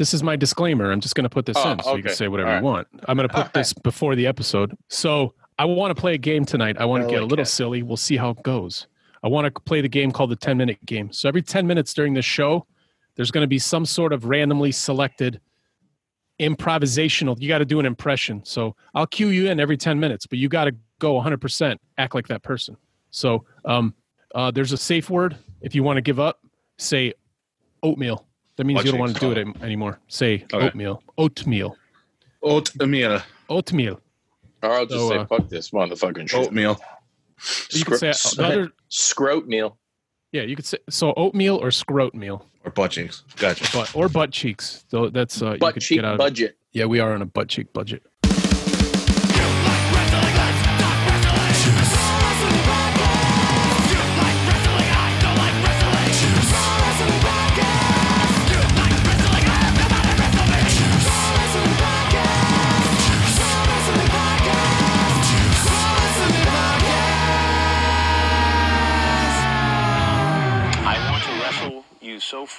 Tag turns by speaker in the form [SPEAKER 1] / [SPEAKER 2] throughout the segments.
[SPEAKER 1] This is my disclaimer. I'm just going to put this
[SPEAKER 2] Oh,
[SPEAKER 1] in so you can say whatever
[SPEAKER 2] All
[SPEAKER 1] you want. I'm going to put
[SPEAKER 2] All
[SPEAKER 1] this before the episode. So I want to play a game tonight. I want to get a little
[SPEAKER 2] that.
[SPEAKER 1] silly. We'll see how it goes. I want to play the game called the 10 minute game. So every 10 minutes during the show, there's going to be some sort of randomly selected improvisational. You got to do an impression. So I'll cue you in every 10 minutes, but you got to go 100%, act like that person. So um, uh, there's a safe word. If you want to give up, say oatmeal. That means
[SPEAKER 3] Butt
[SPEAKER 1] you don't want to
[SPEAKER 3] cheeks.
[SPEAKER 1] do it anymore. Say
[SPEAKER 3] Okay.
[SPEAKER 1] oatmeal. Oatmeal.
[SPEAKER 3] Oatmeal.
[SPEAKER 1] Oatmeal.
[SPEAKER 2] Or I'll just
[SPEAKER 1] So,
[SPEAKER 2] say,
[SPEAKER 1] uh,
[SPEAKER 2] fuck this motherfucking shit.
[SPEAKER 3] Oatmeal.
[SPEAKER 1] You can say
[SPEAKER 2] Scro-
[SPEAKER 1] the other.
[SPEAKER 2] Scroat meal.
[SPEAKER 1] Yeah, you could say so oatmeal or scroat meal,
[SPEAKER 3] Or butt cheeks. Gotcha.
[SPEAKER 1] but or butt cheeks. So that's uh, you
[SPEAKER 2] Butt
[SPEAKER 1] could
[SPEAKER 2] cheek
[SPEAKER 1] get out of
[SPEAKER 2] budget.
[SPEAKER 1] Yeah, we are on a butt cheek budget.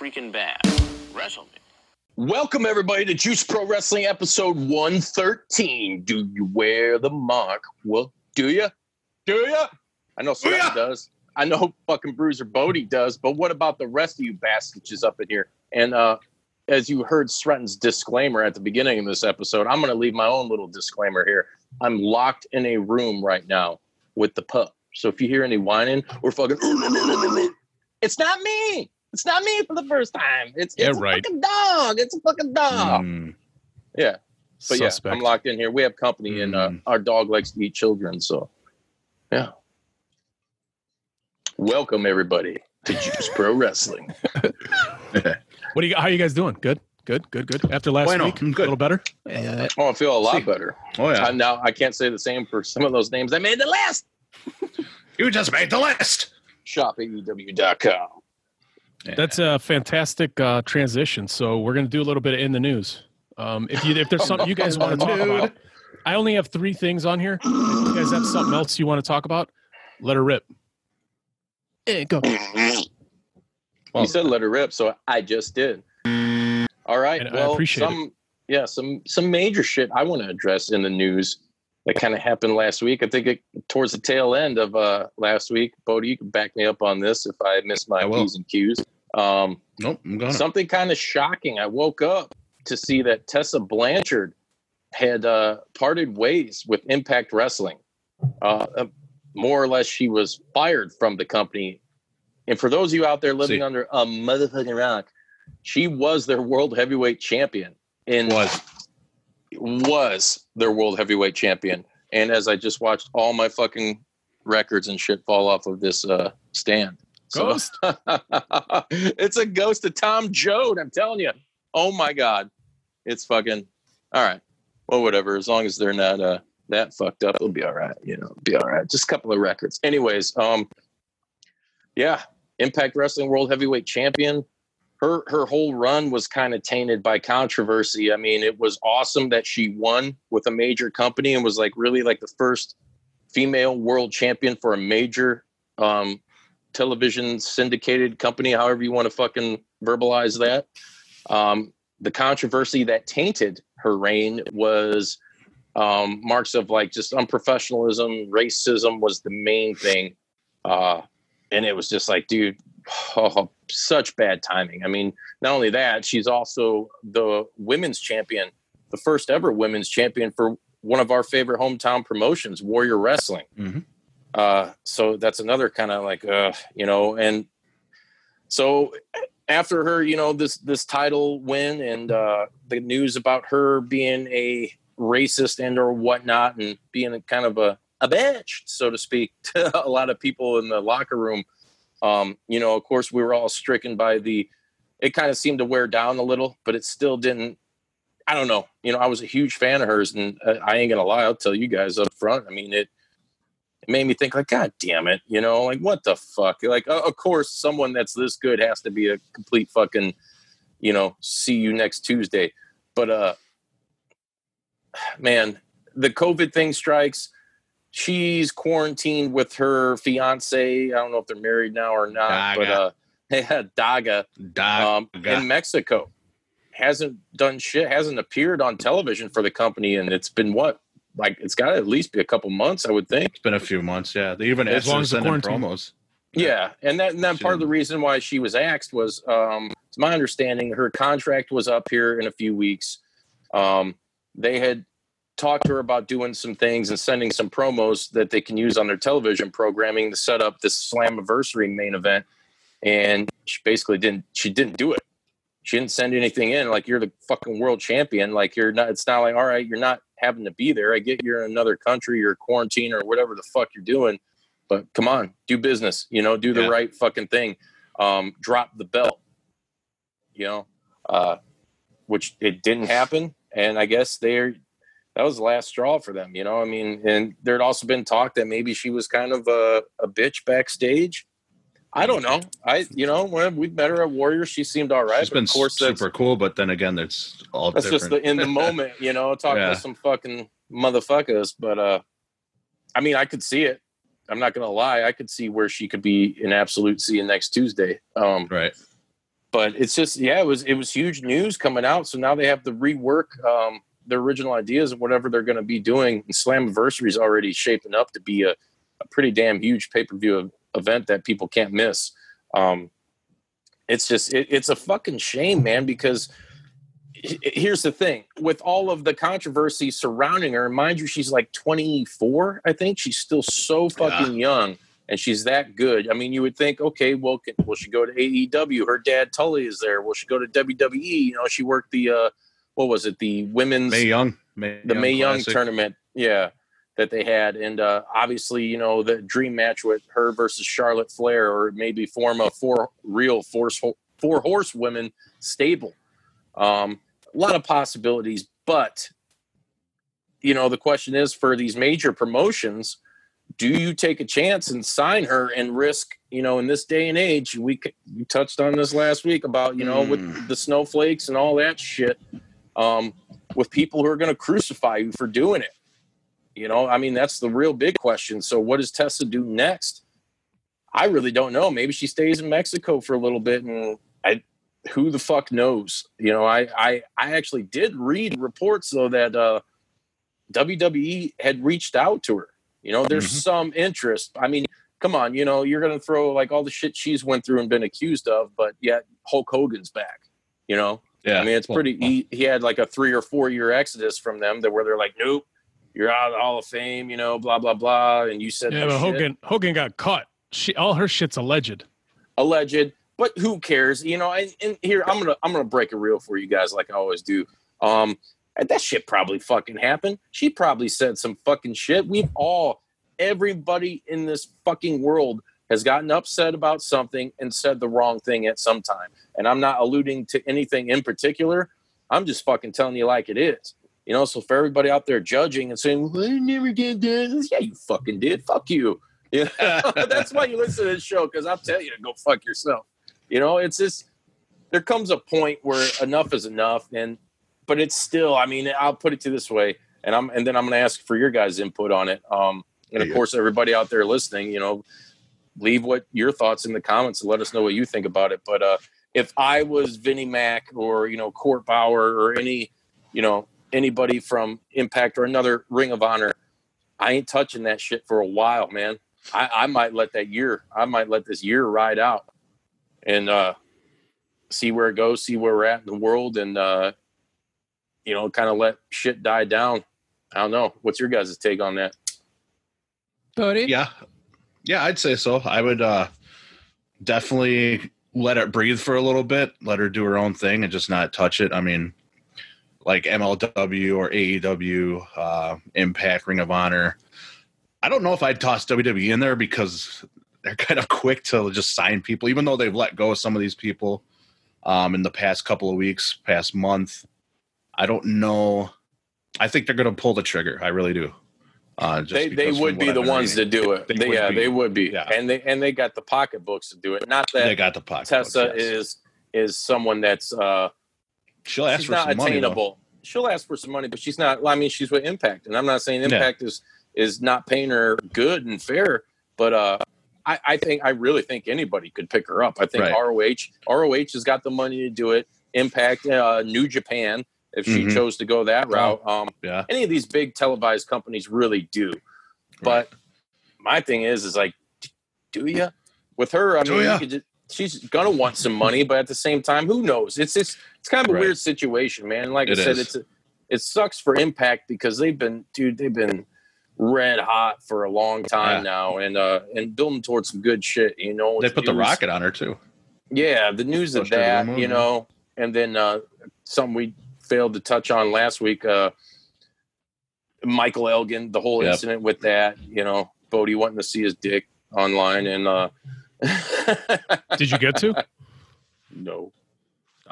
[SPEAKER 4] Freaking bad. Wrestle me.
[SPEAKER 2] Welcome everybody to Juice Pro Wrestling episode 113. Do you wear the mark? Well, do you? Do you? I know Sweat
[SPEAKER 3] ya?
[SPEAKER 2] does. I know fucking Bruiser Bodi does, but what about the rest of you bastards up in here? And uh as you heard Sreten's disclaimer at the beginning of this episode, I'm gonna leave my own little disclaimer here. I'm locked in a room right now with the pup. So if you hear any whining or fucking it's not me. It's not me for the first time. It's,
[SPEAKER 1] Yeah,
[SPEAKER 2] it's a fucking dog. It's a fucking dog.
[SPEAKER 3] Mm.
[SPEAKER 2] Yeah. But
[SPEAKER 1] Suspect.
[SPEAKER 2] yeah, I'm locked in here. We have company, and uh,
[SPEAKER 3] Mm.
[SPEAKER 2] our dog likes to eat children. So, yeah. Welcome everybody to Juice Pro Wrestling.
[SPEAKER 1] What do you? How you guys doing? Good. Good. Good. Good. After last
[SPEAKER 3] Bueno,
[SPEAKER 1] week,
[SPEAKER 3] I'm
[SPEAKER 1] a
[SPEAKER 3] good.
[SPEAKER 1] little better.
[SPEAKER 2] Oh, I feel a lot
[SPEAKER 3] See.
[SPEAKER 2] better.
[SPEAKER 3] Oh yeah.
[SPEAKER 2] I, now I can't say the same for some of those names. I made the list.
[SPEAKER 3] you just made the list.
[SPEAKER 2] Shop at E UW.com.
[SPEAKER 3] Yeah.
[SPEAKER 1] That's a fantastic uh, transition. So we're gonna do a little bit of in the news. Um, if you if there's something you guys want to talk about, I only have three things on here. If you guys have something else you want to talk about, let her rip. Eh, go.
[SPEAKER 2] you said let her rip, so I just did. All right.
[SPEAKER 1] And I
[SPEAKER 2] well,
[SPEAKER 1] appreciate
[SPEAKER 2] some yeah, some some major shit I want to address in the news that kind of happened last week. I think it, towards the tail end of uh, last week. Bodi, you can back me up on this if I miss my
[SPEAKER 3] I
[SPEAKER 2] p's and q's. Um,
[SPEAKER 3] Nope. I'm gonna.
[SPEAKER 2] something kind of shocking. I woke up to see that Tessa Blanchard had uh, parted ways with Impact Wrestling. Uh, uh, more or less, she was fired from the company. And for those of you out there living
[SPEAKER 3] See.
[SPEAKER 2] under a motherfucking rock, she was their world heavyweight champion. And
[SPEAKER 3] was.
[SPEAKER 2] was their world heavyweight champion. And as I just watched all my fucking records and shit fall off of this uh, stand. So-
[SPEAKER 1] Ghost.
[SPEAKER 2] it's a ghost of Tom Joad. I'm telling you. Oh my god, it's fucking all right. Well, whatever. As long as they're not uh, that fucked up, it'll be all right. You know, be all right. Just a couple of records. Anyways, um, yeah, Impact Wrestling World Heavyweight Champion. Her her whole run was kind of tainted by controversy. I mean, it was awesome that she won with a major company and was like really like the first female world champion for a major um, television syndicated company, however you want to fucking verbalize that. Um, the controversy that tainted her reign was um, marks of like just unprofessionalism, racism was the main thing. Uh, and it was just like, dude, oh, such bad timing. I mean, not only that, she's also the women's champion, the first ever women's champion for one of our favorite hometown promotions, Warrior Wrestling.
[SPEAKER 3] Mhm.
[SPEAKER 2] Uh, so that's another kind of like, uh, you know, and so after her, you know, this this title win and uh, the news about her being a racist and or whatnot, and being a kind of a a bitch, so to speak, to a lot of people in the locker room. Um, you know, of course, we were all stricken by the. It kind of seemed to wear down a little, but it still didn't. I don't know. You know, I was a huge fan of hers, and uh, I ain't gonna lie. I'll tell you guys up front. I mean, it it made me think like, God damn it, you know, like what the fuck? Like, uh, of course, someone that's this good has to be a complete fucking, you know, see you next Tuesday. But uh, man, the COVID thing strikes. She's quarantined with her fiance. I don't know if they're married now or not, but
[SPEAKER 3] Daga.
[SPEAKER 2] uh, yeah, Daga
[SPEAKER 3] Dog.
[SPEAKER 2] um, in Mexico. hasn't done shit, hasn't appeared on television for the company, and it's been what like it's got to at least be a couple months, I would think.
[SPEAKER 3] It's been a few months. Yeah, they even
[SPEAKER 1] As long as the quarantine.
[SPEAKER 3] promos.
[SPEAKER 2] Yeah, and that and then
[SPEAKER 3] She
[SPEAKER 2] part of the reason why she was axed was, um, it's my understanding, her contract was up here in a few weeks. Um, they had talked to her about doing some things and sending some promos that they can use on their television programming to set up this Slammiversary main event, and she basically didn't. She didn't do it. She didn't send anything in. Like you're the fucking world champion. Like you're not. It's not like all right, you're not having to be there. I get you're in another country, you're quarantine or whatever the fuck you're doing but come on, do business. You know, do the
[SPEAKER 3] Yeah.
[SPEAKER 2] right fucking thing. Um, drop the belt. You know, uh, which it didn't happen, and I guess they're that was the last straw for them. You know, I mean, and there had also been talk that maybe she was kind of a, a bitch backstage. I don't know. I you know when we met her at Warrior, she seemed all right.
[SPEAKER 3] She's
[SPEAKER 2] but
[SPEAKER 3] been
[SPEAKER 2] of course, that's,
[SPEAKER 3] super cool, but then again, it's all
[SPEAKER 2] that's
[SPEAKER 3] different.
[SPEAKER 2] just the in the moment. You know, talking
[SPEAKER 3] Yeah.
[SPEAKER 2] to some fucking motherfuckers. But uh, I mean, I could see it. I'm not gonna lie. I could see where she could be an absolute see next Tuesday. Um,
[SPEAKER 3] right.
[SPEAKER 2] but it's just yeah, it was it was huge news coming out. So now they have to rework um, their original ideas and whatever they're going to be doing. And Slammiversary is already shaping up to be a, a pretty damn huge pay per view event that people can't miss. Um, it's just it, it's a fucking shame, man, because here's the thing with all of the controversy surrounding her, mind you, she's like 24, I think. She's still so fucking young and she's that good. I mean, you would think, okay, well, can, will she go to AEW? Her dad Tully is there. Will she go to WWE? You know, she worked the uh, what was it? The women's
[SPEAKER 3] Mae Young. May
[SPEAKER 2] the Mae Young
[SPEAKER 3] Classic.
[SPEAKER 2] tournament, yeah, that they had, and uh, obviously, you know, the dream match with her versus Charlotte Flair, or maybe form a four real force four horsewomen stable. Um, a lot of possibilities, but you know, the question is for these major promotions, do you take a chance and sign her and risk, you know, in this day and age, we we touched on this last week about, you know, with
[SPEAKER 3] Mm.
[SPEAKER 2] the snowflakes and all that shit, um, with people who are going to crucify you for doing it. You know, I mean, that's the real big question. So, what does Tessa do next? I really don't know. Maybe she stays in Mexico for a little bit, and I, who the fuck knows? You know, I, I, I actually did read reports though that uh, WWE had reached out to her. You know, there's
[SPEAKER 3] Mhm.
[SPEAKER 2] some interest. I mean, come on, you know, you're gonna throw like all the shit she's went through and been accused of, but yet Hulk Hogan's back. You know,
[SPEAKER 3] Yeah.
[SPEAKER 2] I mean, it's
[SPEAKER 3] Well,
[SPEAKER 2] pretty.
[SPEAKER 3] well,
[SPEAKER 2] He, he had like a three or four year exodus from them that where they're like, nope, you're out of the Hall of Fame, you know, blah blah blah. And you said
[SPEAKER 1] Yeah,
[SPEAKER 2] that
[SPEAKER 1] but
[SPEAKER 2] shit.
[SPEAKER 1] Hogan Hogan got caught. She all her shit's alleged.
[SPEAKER 2] alleged, but who cares? You know, and, and here I'm gonna I'm gonna break a reel for you guys like I always do. Um, and that shit probably fucking happened. She probably said some fucking shit. We've all, everybody in this fucking world has gotten upset about something and said the wrong thing at some time. And I'm not alluding to anything in particular. I'm just fucking telling you like it is. You know, so for everybody out there judging and saying, well, I never did this. Yeah, you fucking did. Fuck you. You know? That's why you listen to this show, because I'll tell you to go fuck yourself. You know, it's just there comes a point where enough is enough. And but it's still, I mean, I'll put it to this way, and I'm and then I'm gonna ask for your guys' input on it. Um and of course everybody out there listening, you know, leave what your thoughts in the comments and let us know what you think about it. But uh if I was Vinnie Mac or you know Court Bauer or any you know anybody from Impact or another Ring of Honor, I ain't touching that shit for a while, man. I, I might let that year, I might let this year ride out and uh see where it goes, see where we're at in the world, and uh you know, kind of let shit die down. I don't know. What's your guys' take on that?
[SPEAKER 1] Buddy.
[SPEAKER 3] yeah. Yeah, I'd say so. I would uh definitely let it breathe for a little bit, let her do her own thing and just not touch it. I mean, like MLW or AEW, uh, Impact, Ring of Honor. I don't know if I'd toss WWE in there because they're kind of quick to just sign people, even though they've let go of some of these people um, in the past couple of weeks, past month. I don't know. I think they're going to pull the trigger. I really do. Uh, just
[SPEAKER 2] They they would be the ones to do it.
[SPEAKER 3] They
[SPEAKER 2] They- yeah,
[SPEAKER 3] be.
[SPEAKER 2] they would be.
[SPEAKER 3] Yeah.
[SPEAKER 2] And they and they got the pocketbooks to do it. Not that they
[SPEAKER 3] got the pocket.
[SPEAKER 2] Tessa is is someone that's uh
[SPEAKER 3] She'll ask
[SPEAKER 2] she's
[SPEAKER 3] for
[SPEAKER 2] not
[SPEAKER 3] some money.
[SPEAKER 2] Attainable. She'll ask for some money, but she's not. Well, I mean, she's with Impact, and I'm not saying Impact is is not paying her good and fair, but uh, I, I think I really think anybody could pick her up. I think
[SPEAKER 3] Right.
[SPEAKER 2] ROH ROH has got the money to do it. Impact, uh, New Japan, if she
[SPEAKER 3] Mhm.
[SPEAKER 2] chose to go that route. Um,
[SPEAKER 3] Yeah.
[SPEAKER 2] any of these big televised companies really do. But my thing is, is like, do you? With her, I
[SPEAKER 3] Do
[SPEAKER 2] mean,
[SPEAKER 3] ya?
[SPEAKER 2] you could just, she's gonna want some money, but at the same time, who knows? It's just it's kind of a
[SPEAKER 3] Right.
[SPEAKER 2] weird situation, man. Like
[SPEAKER 3] It
[SPEAKER 2] I said,
[SPEAKER 3] is.
[SPEAKER 2] it's a, it sucks for Impact because they've been, dude, they've been red hot for a long time
[SPEAKER 3] Yeah.
[SPEAKER 2] now, and uh, and building towards some good shit. You know,
[SPEAKER 3] They put the rocket on her too.
[SPEAKER 2] yeah, the news of
[SPEAKER 3] Pushed the
[SPEAKER 2] that, you know, and then uh, something we failed to touch on last week, uh, Michael Elgin, the whole
[SPEAKER 3] Yep.
[SPEAKER 2] incident with that, you know, Bodi wanting to see his dick online, and uh,
[SPEAKER 1] Did you get to?
[SPEAKER 2] no,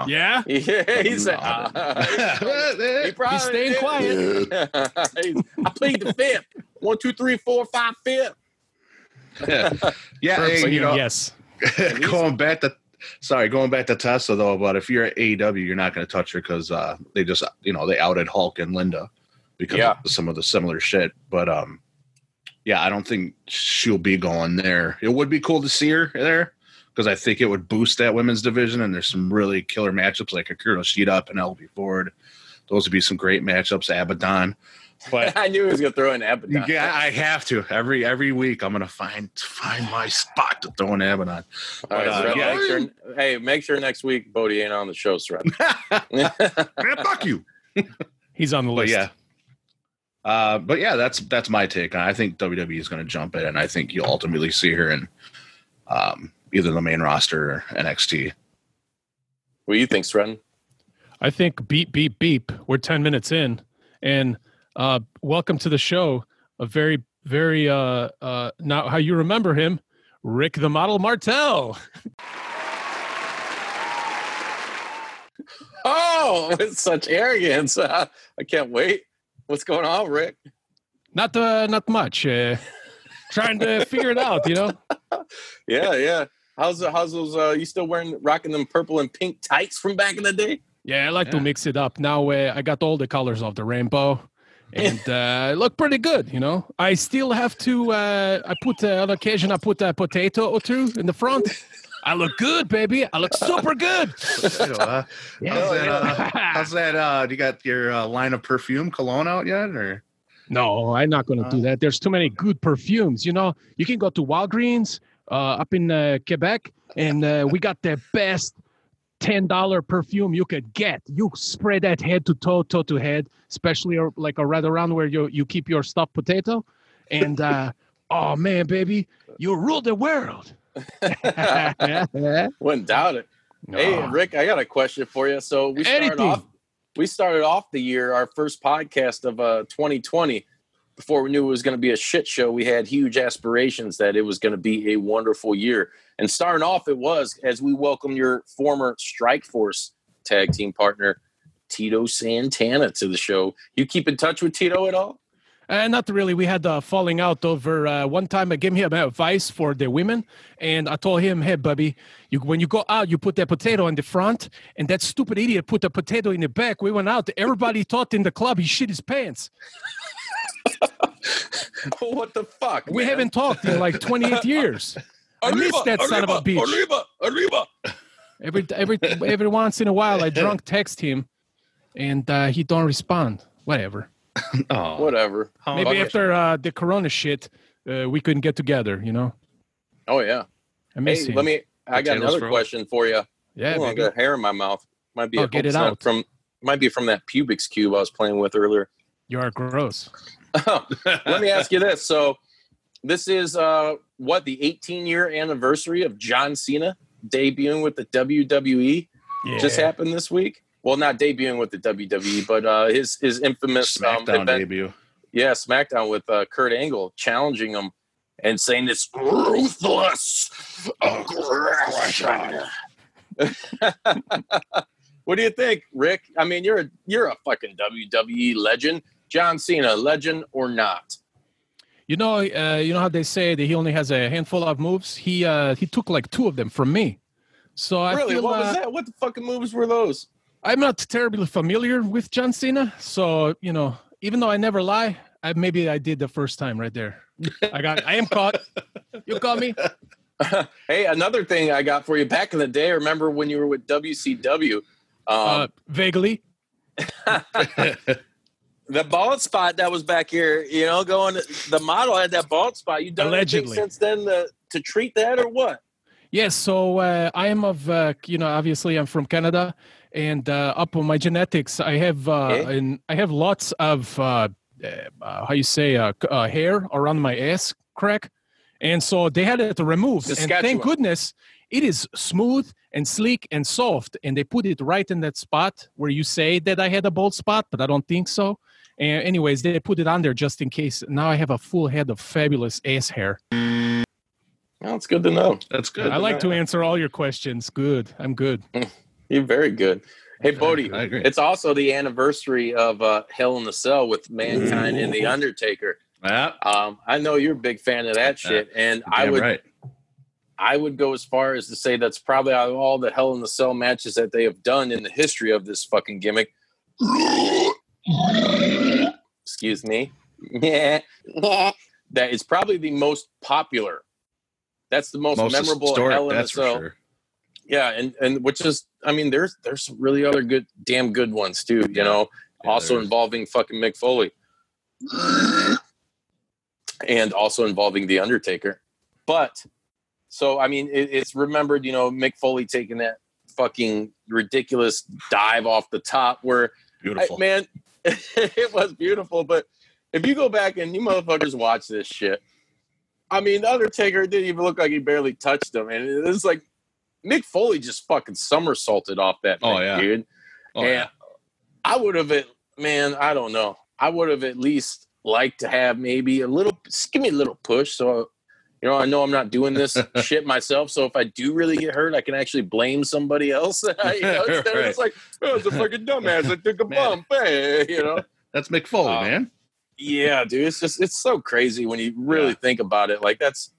[SPEAKER 3] Oh.
[SPEAKER 1] Yeah.
[SPEAKER 2] yeah, he said,
[SPEAKER 3] No.
[SPEAKER 2] uh, he probably
[SPEAKER 1] He's staying
[SPEAKER 2] did.
[SPEAKER 1] quiet.
[SPEAKER 2] He's- I plead the fifth. One, two, three, four, five, fifth.
[SPEAKER 3] yeah, yeah
[SPEAKER 1] First
[SPEAKER 3] hey, you
[SPEAKER 1] saying
[SPEAKER 3] know,
[SPEAKER 1] yes.
[SPEAKER 3] going back to sorry, going back to Tessa though, but if you're at AEW, you're not going to touch her because uh, they just you know they outed Hulk and Linda because
[SPEAKER 2] Yeah.
[SPEAKER 3] of some of the similar shit. But um, yeah, I don't think she'll be going there. It would be cool to see her there because I think it would boost that women's division, and there's some really killer matchups like Hikaru Shida, Penelope Ford. Those would be some great matchups. Abaddon. But
[SPEAKER 2] I knew he was gonna throw in Abaddon.
[SPEAKER 3] yeah, I have to every every week. I'm gonna find find my spot to throw an Abaddon.
[SPEAKER 2] All right,
[SPEAKER 3] But, uh, yeah.
[SPEAKER 2] make sure, hey, make sure next week Bodi ain't on the show, Sred.
[SPEAKER 3] Man, fuck you.
[SPEAKER 1] He's on the
[SPEAKER 3] But
[SPEAKER 1] list.
[SPEAKER 3] yeah. Uh, but yeah, that's that's my take. And I think WWE is going to jump in, and I think you'll ultimately see her in um, either the main roster or NXT.
[SPEAKER 2] what do you think, Sred?
[SPEAKER 1] I think beep beep beep. We're ten minutes in, and uh, welcome to the show. A very very uh uh now how you remember him, Rick the Model Martel.
[SPEAKER 2] Oh, with such arrogance. I can't wait. What's going on, Rick?
[SPEAKER 1] Not uh not much. Uh, trying to figure it out, you know.
[SPEAKER 2] Yeah, yeah. How's how's those? Uh, you still wearing rocking them purple and pink tights from back in the day?
[SPEAKER 1] Yeah, I like to mix it up. Now uh, I got all the colors of the rainbow, and uh, look pretty good. You know, I still have to. Uh, I put uh, on occasion I put a potato or two in the front. I look good, baby. I look super good.
[SPEAKER 3] How's that? Uh, how's that? Uh, you got your uh, line of perfume cologne out yet? Or
[SPEAKER 1] No, I'm not going to do that. There's too many good perfumes. You know, you can go to Walgreens uh, up in uh, Quebec, and uh, we got the best ten dollar perfume you could get. You spray that head to toe, toe to head, especially or, like uh, right around where you you keep your stuffed potato, and uh, oh man, baby, you rule the world.
[SPEAKER 2] Wouldn't doubt it. Hey,
[SPEAKER 1] Oh.
[SPEAKER 2] Rick, I got a question for you. So we started
[SPEAKER 1] Anything.
[SPEAKER 2] off. We started off the year, our first podcast of uh, 2020. Before we knew it was going to be a shit show, we had huge aspirations that it was going to be a wonderful year. And starting off, it was as we welcome your former Strike Force tag team partner, Tito Santana, to the show. You keep in touch with Tito at all?
[SPEAKER 1] Uh, not really. We had a falling out over uh, one time. I gave him advice for the women, and I told him, "Hey, Bubby, you when you go out, you put that potato in the front, and that stupid idiot put the potato in the back." We went out. Everybody thought in the club he shit his pants.
[SPEAKER 2] what the fuck?
[SPEAKER 1] We
[SPEAKER 2] man?
[SPEAKER 1] haven't talked in like 28 years. I miss that son of a bitch.
[SPEAKER 2] Arriba, arriba.
[SPEAKER 1] Every every every once in a while, I drunk text him, and uh, he don't respond. Whatever.
[SPEAKER 3] oh,
[SPEAKER 2] Whatever.
[SPEAKER 1] Maybe
[SPEAKER 2] Okay.
[SPEAKER 1] after uh, the Corona shit, uh, we couldn't get together. You know,
[SPEAKER 2] Oh yeah.
[SPEAKER 1] I miss
[SPEAKER 2] Hey, let me. I got
[SPEAKER 3] Potatoes
[SPEAKER 2] another
[SPEAKER 3] for
[SPEAKER 2] question for you.
[SPEAKER 1] yeah,
[SPEAKER 2] Hold on, I
[SPEAKER 1] baby.
[SPEAKER 2] got hair in my mouth. Might be
[SPEAKER 1] Oh,
[SPEAKER 2] a
[SPEAKER 1] get it out.
[SPEAKER 2] from. Might be from that Pubix cube I was playing with earlier.
[SPEAKER 1] you are gross.
[SPEAKER 2] Let me ask you this. So, this is uh, what the 18 year anniversary of John Cena debuting with the WWE
[SPEAKER 1] Yeah.
[SPEAKER 2] just happened this week. Well, not debuting with the WWE, but uh, his his infamous um,
[SPEAKER 3] SmackDown
[SPEAKER 2] event,
[SPEAKER 3] debut.
[SPEAKER 2] yeah, SmackDown with uh, Kurt Angle challenging him and saying it's ruthless aggression. what do you think, Rick? I mean, you're a, you're a fucking WWE legend. John Cena, legend or not?
[SPEAKER 1] You know, uh, you know how they say that he only has a handful of moves. He uh, he took like two of them from me. So I
[SPEAKER 2] really?
[SPEAKER 1] feel,
[SPEAKER 2] What
[SPEAKER 1] uh,
[SPEAKER 2] was that? What the fucking moves were those?
[SPEAKER 1] I'm not terribly familiar with John Cena. So you know, even though I never lie, I, maybe I did the first time right there. I got, I am caught. You caught me.
[SPEAKER 2] hey, another thing I got for you back in the day. Remember when you were with WCW?
[SPEAKER 1] uh, vaguely.
[SPEAKER 2] the bald spot that was back here, you know, going the model had that bald spot. You done
[SPEAKER 1] Allegedly.
[SPEAKER 2] since then to, to treat that or what?
[SPEAKER 1] Yes, so uh, I am of, uh, you know, obviously I'm from Canada, and uh, up on my genetics, I have, uh,
[SPEAKER 2] Okay.
[SPEAKER 1] and I have lots of, uh, uh, how you say, uh, uh, hair around my ass crack, and so they had it removed, and thank goodness it is smooth and sleek and soft, and they put it right in that spot where you say that I had a bald spot, but I don't think so. And anyways, they put it on there just in case. Now I have a full head of fabulous ass hair.
[SPEAKER 2] Well, it's good to know.
[SPEAKER 3] That's good.
[SPEAKER 1] I like to answer all your questions. Good. I'm good.
[SPEAKER 2] You're very good. Hey, Bodi,
[SPEAKER 3] I agree.
[SPEAKER 2] it's also the anniversary of uh, Hell in the Cell with Mankind and The Undertaker.
[SPEAKER 3] Yeah,
[SPEAKER 2] Um, I know you're a big fan of that shit, and I would
[SPEAKER 3] right.
[SPEAKER 2] I would go as far as to say that's probably out of all the Hell in the Cell matches that they have done in the history of this fucking gimmick. Excuse me. Yeah. that is probably the most popular. That's the most,
[SPEAKER 3] Most
[SPEAKER 2] memorable
[SPEAKER 3] historic,
[SPEAKER 2] Hell in
[SPEAKER 3] that's
[SPEAKER 2] the
[SPEAKER 3] for
[SPEAKER 2] Cell.
[SPEAKER 3] sure.
[SPEAKER 2] Yeah, and and which is, I mean, there's there's some really other good, damn good ones too. You know,
[SPEAKER 3] Yeah,
[SPEAKER 2] also
[SPEAKER 3] there is.
[SPEAKER 2] involving fucking Mick Foley, and also involving the Undertaker. But so I mean, it, it's remembered. You know, Mick Foley taking that fucking ridiculous dive off the top where I,
[SPEAKER 3] beautiful.
[SPEAKER 2] man, it was beautiful. But if you go back and you motherfuckers watch this shit, I mean, the Undertaker didn't even look like he barely touched him, and it's like Mick Foley just fucking somersaulted off that thing,
[SPEAKER 3] Oh, yeah.
[SPEAKER 2] dude.
[SPEAKER 3] oh,
[SPEAKER 2] and
[SPEAKER 3] yeah.
[SPEAKER 2] I would have, it, man, I don't know. I would have at least liked to have maybe a little, give me a little push. So, you know, I know I'm not doing this shit myself. So if I do really get hurt, I can actually blame somebody else. you know, instead of just like, oh, it's a fucking dumbass. I took a
[SPEAKER 3] Man.
[SPEAKER 2] bump. Hey, you know?
[SPEAKER 3] That's Mick Foley,
[SPEAKER 2] Um,
[SPEAKER 3] man.
[SPEAKER 2] Yeah, dude. It's just, it's so crazy when you really
[SPEAKER 3] Yeah.
[SPEAKER 2] think about it. Like, that's,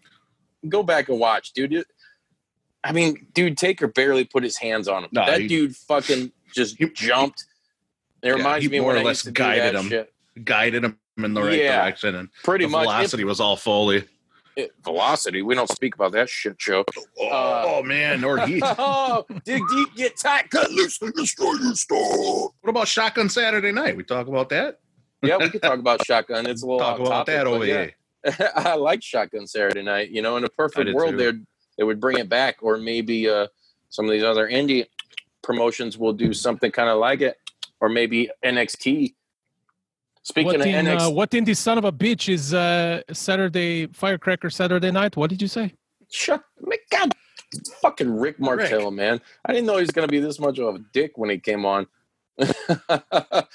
[SPEAKER 2] go back and watch, dude. It- I mean, dude, Taker barely put his hands on him.
[SPEAKER 3] No,
[SPEAKER 2] that
[SPEAKER 3] he-
[SPEAKER 2] dude fucking just
[SPEAKER 3] He-
[SPEAKER 2] jumped. It
[SPEAKER 3] Yeah,
[SPEAKER 2] reminds me
[SPEAKER 3] more
[SPEAKER 2] when
[SPEAKER 3] or
[SPEAKER 2] I
[SPEAKER 3] less guided him.
[SPEAKER 2] shit.
[SPEAKER 3] Guided him in the right
[SPEAKER 2] Yeah.
[SPEAKER 3] direction, and
[SPEAKER 2] Pretty much.
[SPEAKER 3] velocity was all Foley.
[SPEAKER 2] It- velocity. We don't speak about that shit show.
[SPEAKER 3] Oh, uh, oh man, or he.
[SPEAKER 2] oh, dig deep, get tight, cut loose, and destroy your store.
[SPEAKER 3] What about Shotgun Saturday Night? We talk about that.
[SPEAKER 2] Yeah, we could talk about shotgun. It's a little
[SPEAKER 3] Talk about
[SPEAKER 2] topic,
[SPEAKER 3] that over
[SPEAKER 2] yeah.
[SPEAKER 3] here.
[SPEAKER 2] I like Shotgun Saturday Night. You know, in a perfect world,
[SPEAKER 3] too.
[SPEAKER 2] they they would bring it back, or maybe uh, some of these other indie promotions will do something kind of like it, or maybe NXT. Speaking
[SPEAKER 1] What
[SPEAKER 2] of
[SPEAKER 1] in,
[SPEAKER 2] NXT,
[SPEAKER 1] uh, what in the son of a bitch is uh, Saturday Firecracker Saturday night? What did you say?
[SPEAKER 2] shut, my God, fucking Rick Martel, man! I didn't know he was going to be this much of a dick when he came on.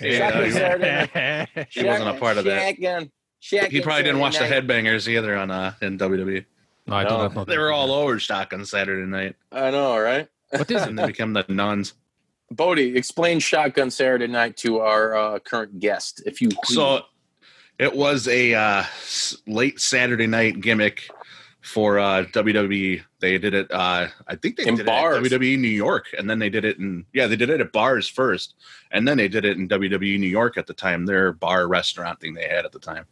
[SPEAKER 3] Yeah, he-
[SPEAKER 2] Saturday Night.
[SPEAKER 3] He wasn't a part of that.
[SPEAKER 2] Shotgun- Shotgun
[SPEAKER 3] He probably didn't watch the Headbangers either on uh in WWE.
[SPEAKER 1] No, I do
[SPEAKER 2] No,
[SPEAKER 1] not know.
[SPEAKER 3] They
[SPEAKER 1] that.
[SPEAKER 3] were all over Shotgun Saturday Night,
[SPEAKER 2] I know, right?
[SPEAKER 1] What is
[SPEAKER 3] and
[SPEAKER 1] it?
[SPEAKER 3] they became the nuns.
[SPEAKER 2] Bodi, explain Shotgun Saturday Night to our uh, current guest, if you please.
[SPEAKER 3] So it was a uh, late Saturday night gimmick for uh, WWE. They did it. Uh, I think they
[SPEAKER 2] In
[SPEAKER 3] did
[SPEAKER 2] bars.
[SPEAKER 3] it at WWE New York, and then they did it in yeah, they did it at bars first, and then they did it in WWE New York at the time. Their bar restaurant thing they had at the time.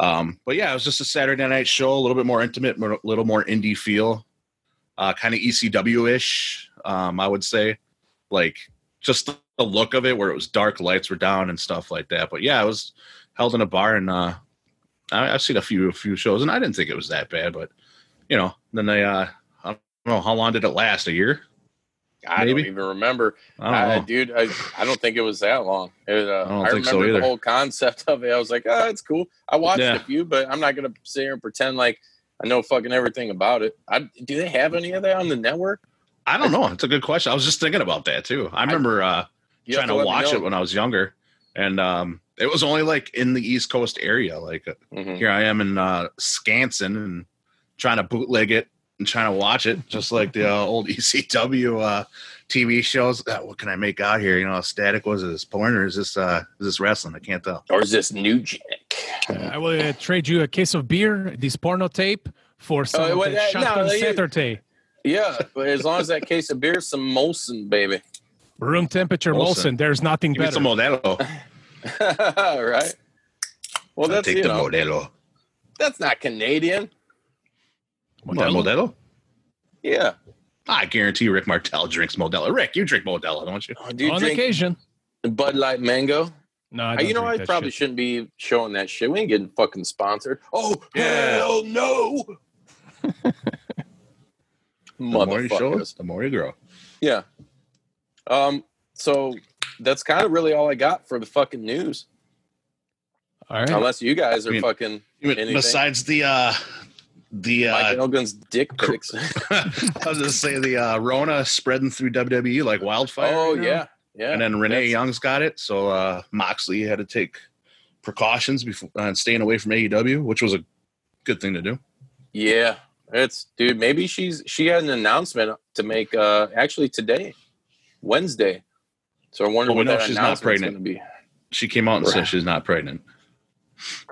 [SPEAKER 3] Um, but yeah, it was just a Saturday night show, a little bit more intimate, a little more indie feel, uh, kind of ECW ish. Um, I would say, like just the look of it, where it was dark, lights were down, and stuff like that. But yeah, it was held in a bar, and uh, I, I've seen a few a few shows, and I didn't think it was that bad. But you know, then they uh, I don't know how long did it last? A year?
[SPEAKER 2] I
[SPEAKER 3] maybe?
[SPEAKER 2] don't even remember.
[SPEAKER 3] I don't know.
[SPEAKER 2] dude, I, I don't think it was that long. It, uh,
[SPEAKER 3] I don't
[SPEAKER 2] I
[SPEAKER 3] so
[SPEAKER 2] remember
[SPEAKER 3] either.
[SPEAKER 2] the whole concept of it. I was like, oh, it's cool. I watched
[SPEAKER 3] Yeah.
[SPEAKER 2] a few, but I'm not going to sit here and pretend like I know fucking everything about it. I, do they have any of that on the network?
[SPEAKER 3] I don't know. It's a good question. I was just thinking about that too. I remember uh, trying to,
[SPEAKER 2] me
[SPEAKER 3] watch it when I was younger, and um, it was only like in the East Coast area. Like uh,
[SPEAKER 2] Mhm.
[SPEAKER 3] here I am in uh, Scanson and trying to bootleg it and trying to watch it, just like the uh, old ECW uh, TV shows. Uh, what can I make out here? You know, static was this porn or is this uh, is this wrestling? I can't tell.
[SPEAKER 2] Or is this New Jack?
[SPEAKER 1] I will uh, trade you a case of beer, this porno tape, for some
[SPEAKER 2] Oh,
[SPEAKER 1] of
[SPEAKER 2] well,
[SPEAKER 1] the
[SPEAKER 2] that- no,
[SPEAKER 1] shotgun
[SPEAKER 2] you-
[SPEAKER 1] Saturday.
[SPEAKER 2] Yeah, but as long as that case of beer, is some Molson, baby.
[SPEAKER 1] Room temperature
[SPEAKER 3] Molson.
[SPEAKER 1] Molson. There's nothing
[SPEAKER 3] Give me
[SPEAKER 1] better.
[SPEAKER 3] some Modelo.
[SPEAKER 2] right? Well, that's
[SPEAKER 3] take
[SPEAKER 2] you
[SPEAKER 3] the
[SPEAKER 2] know,
[SPEAKER 3] Modelo.
[SPEAKER 2] that's not Canadian.
[SPEAKER 3] Modelo. Modelo?
[SPEAKER 2] Yeah,
[SPEAKER 3] I guarantee Rick Martel drinks Modelo. Rick, you drink Modelo, don't you?
[SPEAKER 2] Oh, do you
[SPEAKER 1] On
[SPEAKER 2] drink
[SPEAKER 1] occasion.
[SPEAKER 2] Bud Light Mango?
[SPEAKER 1] No, I
[SPEAKER 2] Uh,
[SPEAKER 1] don't
[SPEAKER 2] you know,
[SPEAKER 1] drink
[SPEAKER 2] I
[SPEAKER 1] that
[SPEAKER 2] probably
[SPEAKER 1] shit.
[SPEAKER 2] shouldn't be showing that shit. We ain't getting fucking sponsored. Oh,
[SPEAKER 3] Yeah.
[SPEAKER 2] hell no.
[SPEAKER 3] The more you show us, the more you grow.
[SPEAKER 2] Yeah. Um. So that's kind of really all I got for the fucking news.
[SPEAKER 1] All right.
[SPEAKER 2] Unless you guys are
[SPEAKER 3] I mean,
[SPEAKER 2] fucking Anything?
[SPEAKER 3] Besides the uh the
[SPEAKER 2] Mike
[SPEAKER 3] uh
[SPEAKER 2] Elgin's dick pics.
[SPEAKER 3] I was gonna say the uh Rona spreading through WWE like wildfire.
[SPEAKER 2] oh
[SPEAKER 3] right
[SPEAKER 2] yeah, yeah.
[SPEAKER 3] and then Renee Young's got it. So uh, Moxley had to take precautions before uh, staying away from AEW, which was a good thing to do.
[SPEAKER 2] Yeah, it's dude. Maybe she's she had an announcement to make. uh Actually, today, Wednesday. So I wonder
[SPEAKER 3] Well,
[SPEAKER 2] what
[SPEAKER 3] know
[SPEAKER 2] that
[SPEAKER 3] she's not pregnant.
[SPEAKER 2] to be.
[SPEAKER 3] She came out and
[SPEAKER 2] Right.
[SPEAKER 3] said she's not pregnant.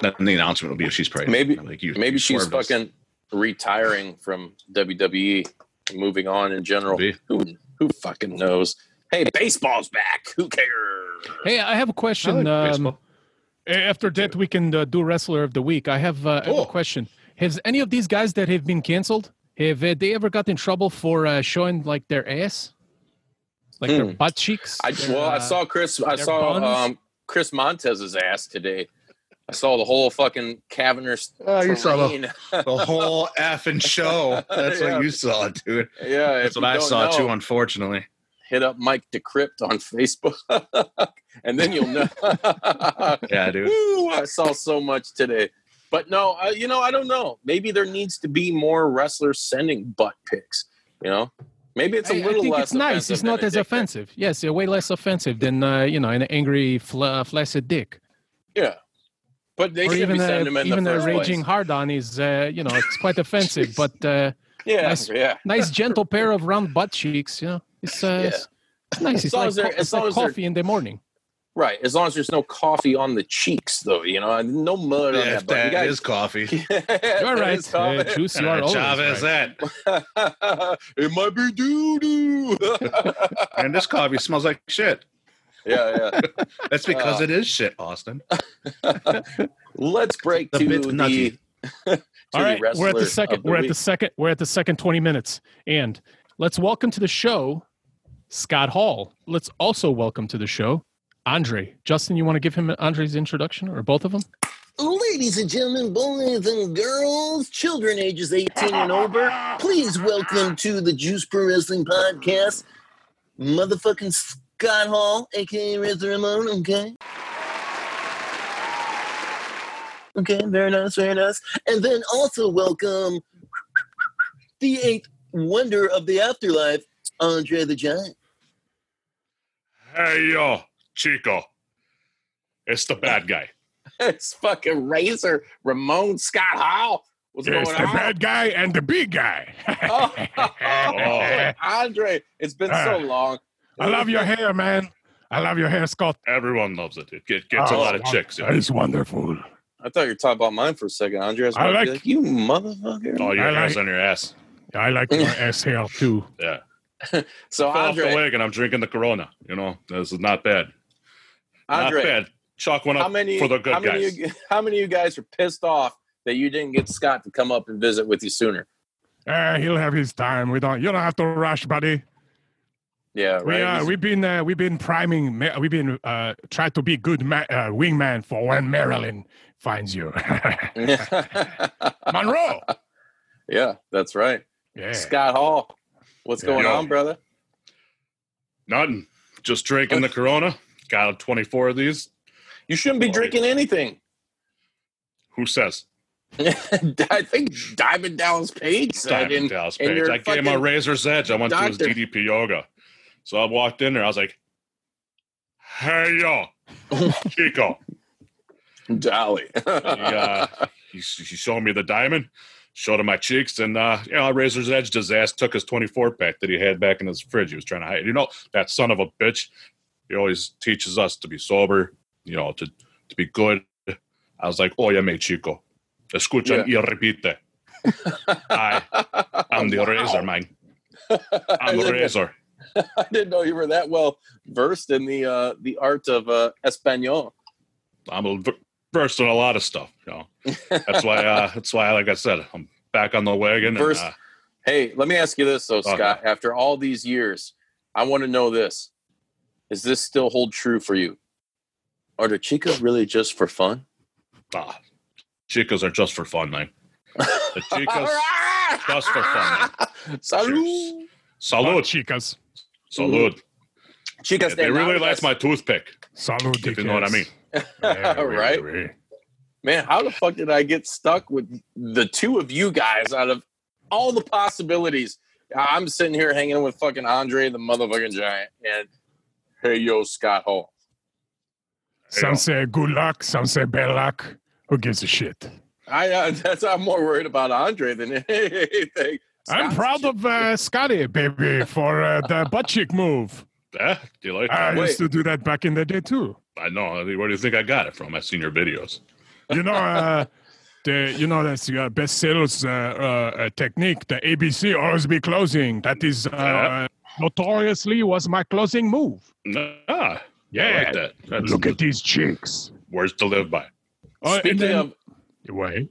[SPEAKER 3] Then the announcement will be if she's pregnant.
[SPEAKER 2] Maybe-
[SPEAKER 3] like you,
[SPEAKER 2] Maybe
[SPEAKER 3] you
[SPEAKER 2] she's
[SPEAKER 3] fucking us.
[SPEAKER 2] Fucking retiring from WWE, moving on in general. Who who fucking knows? Hey, baseball's back. Who cares?
[SPEAKER 1] Hey, I have a
[SPEAKER 3] I
[SPEAKER 1] question.
[SPEAKER 3] like
[SPEAKER 1] um, after that, we can uh, do wrestler of the week. I have, uh, I have a question. Has any of these guys that have been canceled have uh, they ever got in trouble for uh, showing like their ass, like their
[SPEAKER 2] Hmm.
[SPEAKER 1] butt cheeks?
[SPEAKER 2] I
[SPEAKER 1] their,
[SPEAKER 2] well, I
[SPEAKER 1] uh,
[SPEAKER 2] saw Chris. I saw um, Chris Montez's ass today. I saw the whole fucking Cavernous.
[SPEAKER 3] Oh, you saw the,
[SPEAKER 2] terrain.
[SPEAKER 3] the whole effing show. That's
[SPEAKER 2] Yeah.
[SPEAKER 3] what you saw, dude.
[SPEAKER 2] yeah,
[SPEAKER 3] That's what I saw
[SPEAKER 2] know,
[SPEAKER 3] too, unfortunately.
[SPEAKER 2] Hit up Mike Decrypt on Facebook, and then you'll know.
[SPEAKER 3] Yeah, dude.
[SPEAKER 2] Woo, I saw so much today. But no, uh, you know, I don't know. Maybe there needs to be more wrestlers sending butt pics. You know, maybe it's a
[SPEAKER 1] little I think
[SPEAKER 2] less.
[SPEAKER 1] it's nice. It's not as
[SPEAKER 2] dick pic.
[SPEAKER 1] offensive. Yes, uh, way less offensive than uh, you know an angry, fl- flaccid dick,
[SPEAKER 2] Yeah, but they
[SPEAKER 1] or
[SPEAKER 2] should
[SPEAKER 1] even
[SPEAKER 2] be
[SPEAKER 1] uh,
[SPEAKER 2] sending them in
[SPEAKER 1] even
[SPEAKER 2] the
[SPEAKER 1] a
[SPEAKER 2] first
[SPEAKER 1] raging
[SPEAKER 2] place.
[SPEAKER 1] hard on is uh, you know it's quite offensive. but uh,
[SPEAKER 2] Yeah,
[SPEAKER 1] nice-
[SPEAKER 2] yeah.
[SPEAKER 1] nice gentle pair of round butt cheeks. You know, it's uh,
[SPEAKER 2] Yeah.
[SPEAKER 1] it's, it's nice.
[SPEAKER 2] As
[SPEAKER 1] It's
[SPEAKER 2] long
[SPEAKER 1] like,
[SPEAKER 2] as they're-
[SPEAKER 1] co-
[SPEAKER 2] as
[SPEAKER 1] it's like
[SPEAKER 2] long as they're-
[SPEAKER 1] coffee in the morning.
[SPEAKER 2] Right. As long as there's no coffee on the cheeks, though, you know, no mud on that.
[SPEAKER 3] if
[SPEAKER 2] butt. You
[SPEAKER 3] that
[SPEAKER 2] guys-
[SPEAKER 3] is coffee.
[SPEAKER 1] You're right, uh, Juice. You are
[SPEAKER 3] And
[SPEAKER 1] always
[SPEAKER 3] job is
[SPEAKER 1] right.
[SPEAKER 3] that.
[SPEAKER 2] it might be doo doo.
[SPEAKER 3] And this coffee smells like shit.
[SPEAKER 2] Yeah, yeah.
[SPEAKER 3] That's because
[SPEAKER 2] Uh,
[SPEAKER 3] it is shit, Austin.
[SPEAKER 2] Let's break
[SPEAKER 3] The
[SPEAKER 2] to
[SPEAKER 3] bit
[SPEAKER 2] the.
[SPEAKER 3] nutty.
[SPEAKER 2] to
[SPEAKER 1] All
[SPEAKER 2] the
[SPEAKER 1] right, we're at the second.
[SPEAKER 2] the
[SPEAKER 1] we're at the second. We're at the second twenty minutes, and let's welcome to the show Scott Hall. Let's also welcome to the show Andre. Justin, you want to give him Andre's introduction, or both of them?
[SPEAKER 5] Ladies and gentlemen, boys and girls, children ages 18 and over, please welcome to the Juice Pro Wrestling Podcast, motherfucking Scott Hall, aka Razor Ramon, okay? Okay, very nice, very nice. And then also welcome the eighth wonder of the afterlife, Andre the Giant.
[SPEAKER 3] Hey, yo, Chico. It's the bad guy.
[SPEAKER 2] it's fucking Razor Ramon Scott Hall. What's going on?
[SPEAKER 1] guy and the big guy.
[SPEAKER 2] Oh, Andre, it's been so long.
[SPEAKER 1] hair, man. I love your hair, Scott.
[SPEAKER 3] Everyone loves it. It get- gets a
[SPEAKER 2] Oh,
[SPEAKER 3] lot of chicks.
[SPEAKER 1] It's wonderful.
[SPEAKER 2] I thought you were talking about mine for a second, Andre. I, was
[SPEAKER 1] I
[SPEAKER 2] about
[SPEAKER 1] like-
[SPEAKER 2] you motherfucker.
[SPEAKER 3] All your
[SPEAKER 1] I
[SPEAKER 3] hair's
[SPEAKER 1] like-
[SPEAKER 3] on your ass.
[SPEAKER 1] I like your ass hair too.
[SPEAKER 3] Yeah.
[SPEAKER 2] so I
[SPEAKER 3] fell off the
[SPEAKER 2] Andre,
[SPEAKER 3] leg and I'm drinking the Corona. You know, this is not bad.
[SPEAKER 2] Andre,
[SPEAKER 3] not bad. Chalk one
[SPEAKER 2] how
[SPEAKER 3] up
[SPEAKER 2] many?
[SPEAKER 3] for the good
[SPEAKER 2] how many?
[SPEAKER 3] guys.
[SPEAKER 2] You, how many of you guys are pissed off that you didn't get Scott to come up and visit with you sooner?
[SPEAKER 1] Uh, he'll have his time. We don't. You don't have to rush, buddy.
[SPEAKER 2] Yeah,
[SPEAKER 1] We
[SPEAKER 2] right.
[SPEAKER 1] uh, we've been uh, we've been priming. We've been uh, trying to be good ma- uh, wingman for when Marilyn finds you. Monroe.
[SPEAKER 2] yeah, that's right.
[SPEAKER 1] Yeah.
[SPEAKER 2] Scott Hall, what's
[SPEAKER 1] Yeah.
[SPEAKER 2] going
[SPEAKER 3] Yo.
[SPEAKER 2] on, brother?
[SPEAKER 3] Nothing. Just drinking the Corona. Got 24 of these.
[SPEAKER 2] You shouldn't be
[SPEAKER 3] Boy.
[SPEAKER 2] drinking anything.
[SPEAKER 3] Who says?
[SPEAKER 2] I think Diamond Dallas Page said
[SPEAKER 3] Diamond
[SPEAKER 2] in,
[SPEAKER 3] Dallas Page.
[SPEAKER 2] your
[SPEAKER 3] I gave him a razor's edge. I went to
[SPEAKER 2] doctor.
[SPEAKER 3] his DDP yoga. So I walked in there. I was like, hey, yo, Chico.
[SPEAKER 2] Dolly.
[SPEAKER 3] he, uh, he, he showed me the diamond, showed him my cheeks, and uh, you know, Razor's Edge his ass took his 24 pack that he had back in his fridge. He was trying to hide. You know, that son of a bitch. He always teaches us to be sober, you know, to to be good. I was like, "Oh yeah, me chico, escucha y repite. I, I'm the
[SPEAKER 2] Wow.
[SPEAKER 3] razor, man. I'm the razor.
[SPEAKER 2] I didn't know you were that well versed in the uh, the art of uh, Espanol.
[SPEAKER 3] I'm a, versed in a lot of stuff. You know, that's why. Uh, that's why, like I said, I'm back on the wagon. And, uh,
[SPEAKER 2] Hey, let me ask you this though,
[SPEAKER 3] Okay.
[SPEAKER 2] Scott. After all these years, I want to know this: Is this still hold true for you? Are the chicas really just for fun?
[SPEAKER 3] Ah, chicas are just for fun, man. The chicas, just for fun.
[SPEAKER 2] Salud.
[SPEAKER 3] Salud,
[SPEAKER 1] chicas.
[SPEAKER 3] salud.
[SPEAKER 2] Chicas,
[SPEAKER 3] they really
[SPEAKER 2] nalgas.
[SPEAKER 3] like my toothpick,
[SPEAKER 1] Salud,
[SPEAKER 3] if you know what I mean.
[SPEAKER 2] right? Man, how the fuck did I get stuck with the two of you guys out of all the possibilities? I'm sitting here hanging with fucking Andre the motherfucking giant and hey yo Scott Hall.
[SPEAKER 1] Some say good luck, some say bad luck. Who gives a shit?
[SPEAKER 2] I uh, that's I'm more worried about Andre than anything.
[SPEAKER 1] I'm
[SPEAKER 2] Scott's
[SPEAKER 1] proud of uh, Scotty, baby, for uh, the butt cheek move.
[SPEAKER 3] Eh, do you like
[SPEAKER 1] I
[SPEAKER 3] that?
[SPEAKER 2] Wait.
[SPEAKER 1] used to do that back in the day too.
[SPEAKER 3] I know. Where do you think I got it from? I've seen your videos.
[SPEAKER 1] You know, uh, the you know that's your best sales uh, uh, uh, technique. The ABC always be closing. That is uh,
[SPEAKER 3] Yeah.
[SPEAKER 1] notoriously was my closing move.
[SPEAKER 3] Ah,
[SPEAKER 1] Yeah,
[SPEAKER 3] I like that. That's
[SPEAKER 1] look at these cheeks.
[SPEAKER 3] words to live by.
[SPEAKER 1] Oh,
[SPEAKER 2] Speaking
[SPEAKER 1] then-
[SPEAKER 2] of
[SPEAKER 1] wait,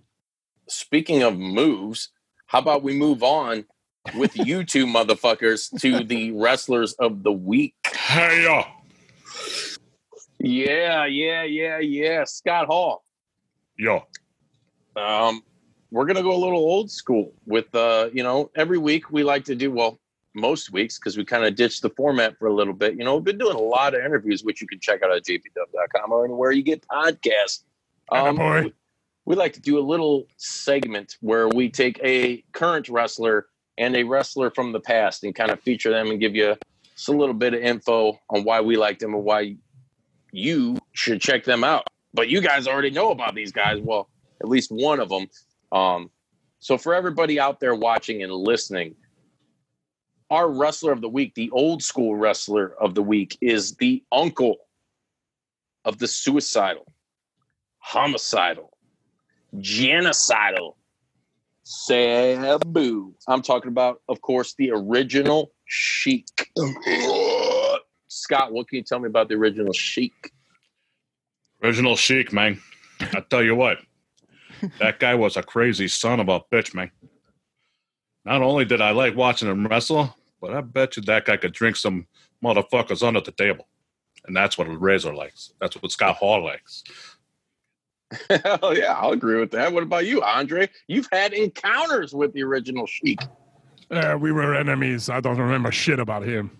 [SPEAKER 2] speaking of moves, how about we move on with you two motherfuckers to the wrestlers of the week?
[SPEAKER 3] Hey yo,
[SPEAKER 2] Yeah, yeah, yeah, yeah. Scott Hall.
[SPEAKER 3] yo.
[SPEAKER 2] Um, we're gonna go a little old school with uh, you know, every week we like to do well, most weeks because we kind of ditched the format for a little bit. You know, we've been doing a lot of interviews, which you can check out at jpw.com or anywhere you get podcasts. Um,
[SPEAKER 1] boy.
[SPEAKER 2] We, like to do a little segment where we take a current wrestler and a wrestler from the past and kind of feature them and give you just a little bit of info on why we like them and why you should check them out. But you guys already know about these guys. Well, at least one of them. Um, so for everybody out there watching and listening, our wrestler of the week, the old school wrestler of the week, is the uncle of the suicidal, homicidal, genocidal Sabu. I'm talking about, of course, the original Sheik. Scott, what can you tell me about the original Sheik?
[SPEAKER 3] Original Sheik, man. I tell you what, that guy was a crazy son of a bitch, man. Not only did I like watching him wrestle, but I bet you that guy could drink some motherfuckers under the table. And that's what a Razor likes. That's what Scott Hall likes.
[SPEAKER 2] Hell yeah, I'll agree with that. What about you, Andre? You've had encounters with the original Sheik.
[SPEAKER 1] Uh, we were enemies. I don't remember shit about him.